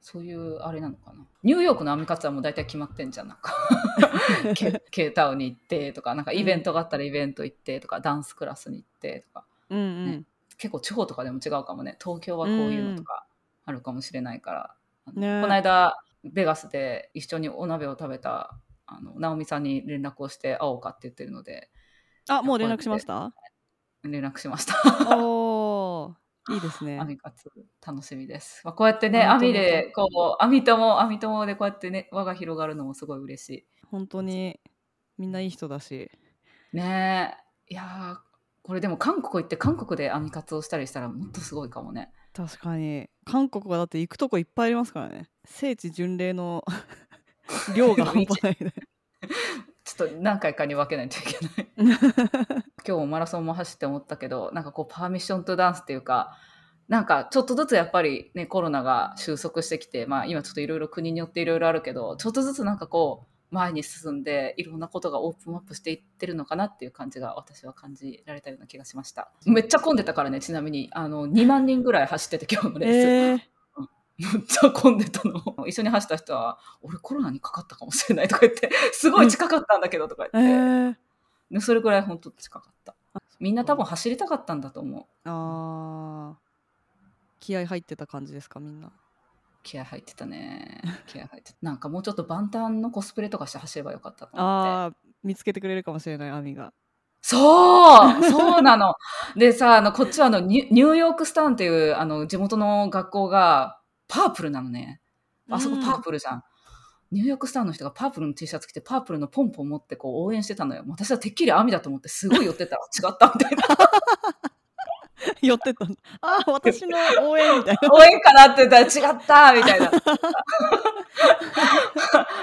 B: そういうあれなのかな。ニューヨークの編み活はもう大体決まってんじゃん。なんか [laughs] ケケータウンに行ってとかなんかイベントがあったらイベント行ってとか、ダンスクラスに行ってとか。
A: うんうん、
B: ね。結構地方とかでも違うかもね。東京はこういうのとかあるかもしれないから、あの
A: ね。
B: この間ベガスで一緒にお鍋を食べたあの直美さんに連絡をして会おうかって言ってるので
A: あもう連絡しました？
B: 連絡しました。
A: おーいいですね。[laughs]
B: 楽しみです。まあ、こうやってね網でこう網友網友でこうやってね輪が広がるのもすごい嬉し
A: 本当に。みんないい人だし。
B: い。ねえ。いやーこれでも韓国行って韓国で編み活をしたりしたらもっとすごいかもね。
A: 確かに。韓国はだって行くとこいっぱいありますからね。聖地巡礼の [laughs] 量が半端ないね
B: ちょっと何回かに分けないといけない。[laughs] 今日もマラソンも走って思ったけどなんかこうパーミッショントゥダンスっていうかなんかちょっとずつやっぱりねコロナが収束してきてまあ今ちょっといろいろ国によっていろいろあるけどちょっとずつなんかこう前に進んでいろんなことがオープンアップしていってるのかなっていう感じが私は感じられたような気がしました。めっちゃ混んでたからねちなみに。あの2万人ぐらい走ってて今日のレース、
A: えー、
B: めっちゃ混んでたの。一緒に走った人は「俺コロナにかかったかもしれない」とか言って「すごい近かったんだけど」とか
A: え
B: 言って、
A: ー、
B: でそれぐらい本当近かった。みんな多分走りたかったんだと思う。
A: あー。気合入ってた感じですかみんな。
B: 気合入ってたね。気合入ってた。なんかもうちょっと万端のコスプレとかして走ればよかったと思って。
A: あー見つけてくれるかもしれない網が。
B: そうそうなの。でさあのこっちはあのニューヨークスターンっていうあの地元の学校がパープルなのね。あそこパープルじゃん、ニューヨークスターの人がパープルの T シャツ着てパープルのポンポン持ってこう応援してたのよ。私はてっきり網だと思ってすごい寄ってた。ら違ったみたいな。
A: 寄ってった。のあー私の応援みたいな。
B: 応援かなって言ったら違ったみたいな。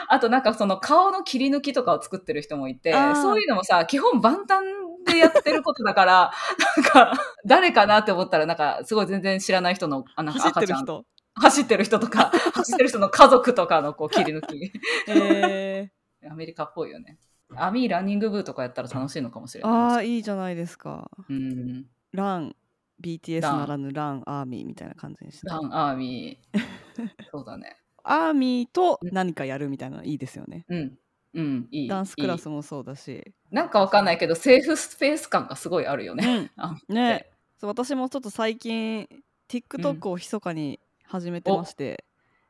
B: あとなんかその顔の切り抜きとかを作ってる人もいてそういうのもさ、基本万端でやってることだから、なんか誰かなって思ったらなんかすごい全然知らない人のあなんか赤ちゃん。
A: る人
B: 走ってる人とか、[laughs] 走ってる人の家族とかのこう切り抜き。
A: え
B: アメリカっぽいよね。網ランニング部とかやったら楽しいのかもしれ
A: ー、
B: ない。
A: あーいいじゃないですか
B: うん。
A: ラン BTS ならぬランアーミーみたいな感じにして
B: ランアーミー。[laughs] そうだね。
A: アーミーと何かやるみたいなのいいですよね
B: うん。うん、いい。
A: ダンスクラス
B: い
A: もそうだし
B: いなんかわかんないけど、セーフスペース感がすごいあるよね。[laughs] あ
A: ねそう私もちょっと最近 TikTok を密かに始めてまして、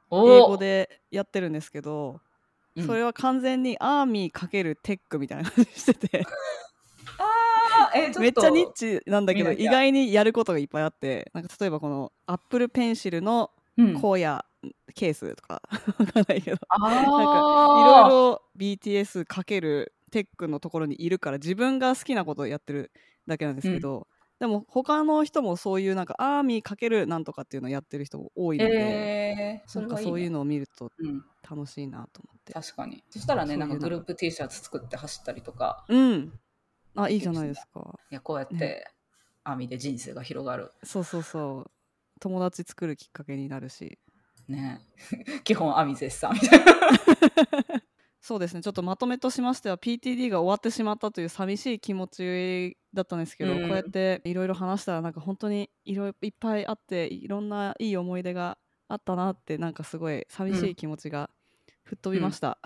B: お。
A: 英語でやってるんですけど、
B: うん。
A: それは完全にアーミー×テックみたいな感じしてて。
B: あーえ
A: めっちゃニッチなんだけど意外にやることがいっぱいあってなんか例えばこのアップルペンシルの
B: うん。
A: 荒野ケースとか [laughs] わかんないけど。
B: あ
A: なんかいろい
B: ー
A: ろ BTS かけるテックのところにいるから自分が好きなことをやってるだけなんですけど、でも他の人もそういうなんかアーミーかけるなんとかっていうのをやってる人も多いので、
B: えー、そね、
A: かそういうのを見ると
B: うん、
A: 楽しいなと思って。
B: 確かに。そしたらねなんかグループ T シャツ作って走ったりとか。
A: うん。あいいじゃないですか。
B: いやこうやって網で人生が広がる。
A: そうそうそう。友達作るきっかけになるし。
B: ね。[laughs] 基本網絶賛みたいな [laughs]
A: そうですね。ちょっとまとめとしましては PTD が終わってしまったという寂しい気持ちだったんですけど、
B: うん。
A: こうやっていろいろ話したらなんか本当にいろいっぱいあっていろんないい思い出があったなってなんかすごい寂しい気持ちが吹っ飛びました。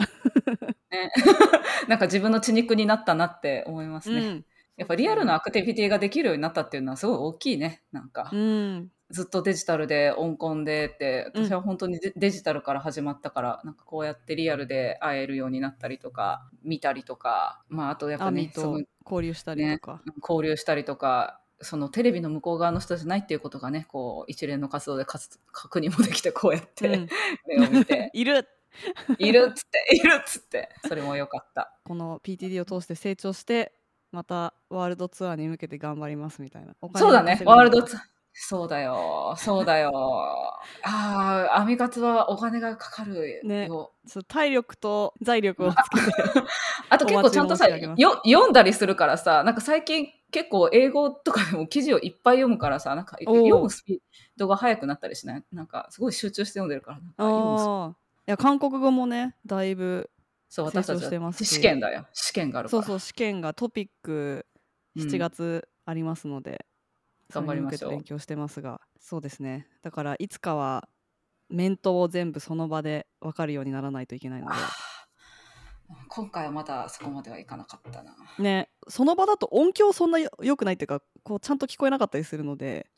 B: ね。[laughs] なんか自分の血肉になったなって思いますね、
A: うん。
B: やっぱリアルなアクティビティができるようになったっていうのはすごい大きいねなんか、
A: うん
B: ずっとデジタルで音コンでって
A: うん。
B: 私は本当にデデジタルから始まったから、なんかこうやってリアルで会えるようになったりとか見たりとかまああとやっぱねその
A: 交流したりとか、
B: 交流したりとかそのテレビの向こう側の人じゃないっていうことがねこう一連の活動でかつ確認もできてこうやって
A: うん。[laughs]
B: 目を見て、[laughs]
A: いる。
B: いるっつって [laughs] いるっつってそれもよかった。
A: この PTD を通して成長してまたワールドツアーに向けて頑張りますみたいな。
B: そうだね。ワールドツアー。そうだよ、そうだよ。[laughs] ああ、アミ活はお金がかかるよ。
A: ね。そう体力と財力をつけて [laughs]
B: あと結構ちゃんとさよ、読んだりするからさ、なんか最近結構英語とかでも記事をいっぱい読むからさ、なんか読むスピードが速くなったりしない？なんかすごい集中して読んでるから、
A: ああいや韓国語もねだいぶ
B: そう、私たち試験だよ。試験があるから。
A: そうそう試験がトピック
B: うん
A: 7月ありますので、
B: 頑張りましょう。
A: 勉強してますがそうですね。だからいつかはメントを全部その場で分かるようにならないといけないの
B: あー。今回はまだそこまではいかなかったな。
A: でねその場だと音響そんなよ良くないっていうかこうちゃんと聞こえなかったりするので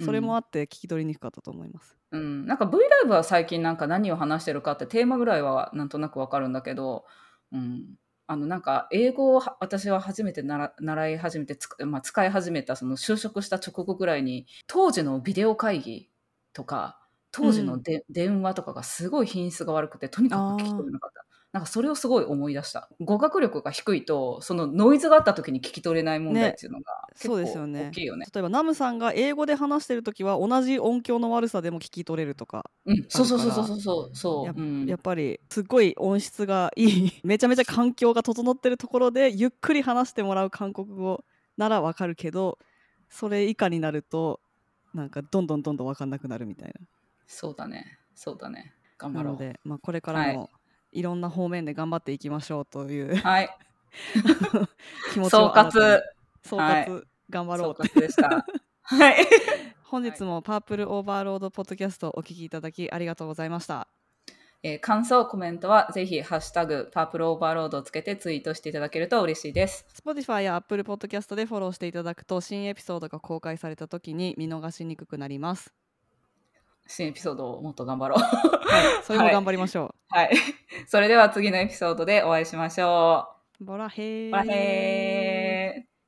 A: それもあって聞き取りにくかったと思います、
B: うん、なんか V ライブは最近なんか何を話してるかってテーマぐらいはなんとなくわかるんだけど、うん、あのなんか英語をは私は初めて習い始めてまあ、使い始めたその就職した直後ぐらいに当時のビデオ会議とか当時ので、電話とかがすごい品質が悪くてとにかく聞き取れなかった。なんかそれをすごい思い出した。語学力が低いと、そのノイズがあった時に聞き取れない問題っていうのが結構
A: そうですよね
B: 大きいよね。
A: 例えばナムさんが英語で話してる時は同じ音響の悪さでも聞き取れるとか
B: うん、そうそうそうそうそうそう。
A: や
B: うん
A: やっぱりすっごい音質がいい [laughs] めちゃめちゃ環境が整ってるところでゆっくり話してもらう韓国語ならわかるけどそれ以下になるとなんかどんどんどんどん分かんなくなるみたい
B: そうだね。そうだね。頑張ろう。
A: ななので、まあ、これからもいろんな方面で頑張っていきましょうという
B: はい。
A: 気持ち
B: 総
A: を新たに
B: 括。
A: 総
B: はい
A: 括頑張ろ
B: 総
A: うと
B: 括でした。はい。[laughs]
A: 本日もパープルオーバーロードポッドキャストお聞きいただきありがとうございました
B: えー感想、コメントはぜひ、ハッシュタグ、パープルオーバーロードをつけてツイートしていただけると嬉しいです。
A: Spotify や Apple Podcast でフォローしていただくと新エピソードが公開された時に見逃しにくくなります。
B: 新エピソードをもっと頑張ろう。
A: はい、[laughs] それも頑張りましょ
B: はい。[laughs] それでは次のエピソードでお会いしましょ
A: う。ボラヘー
B: う。バイヘー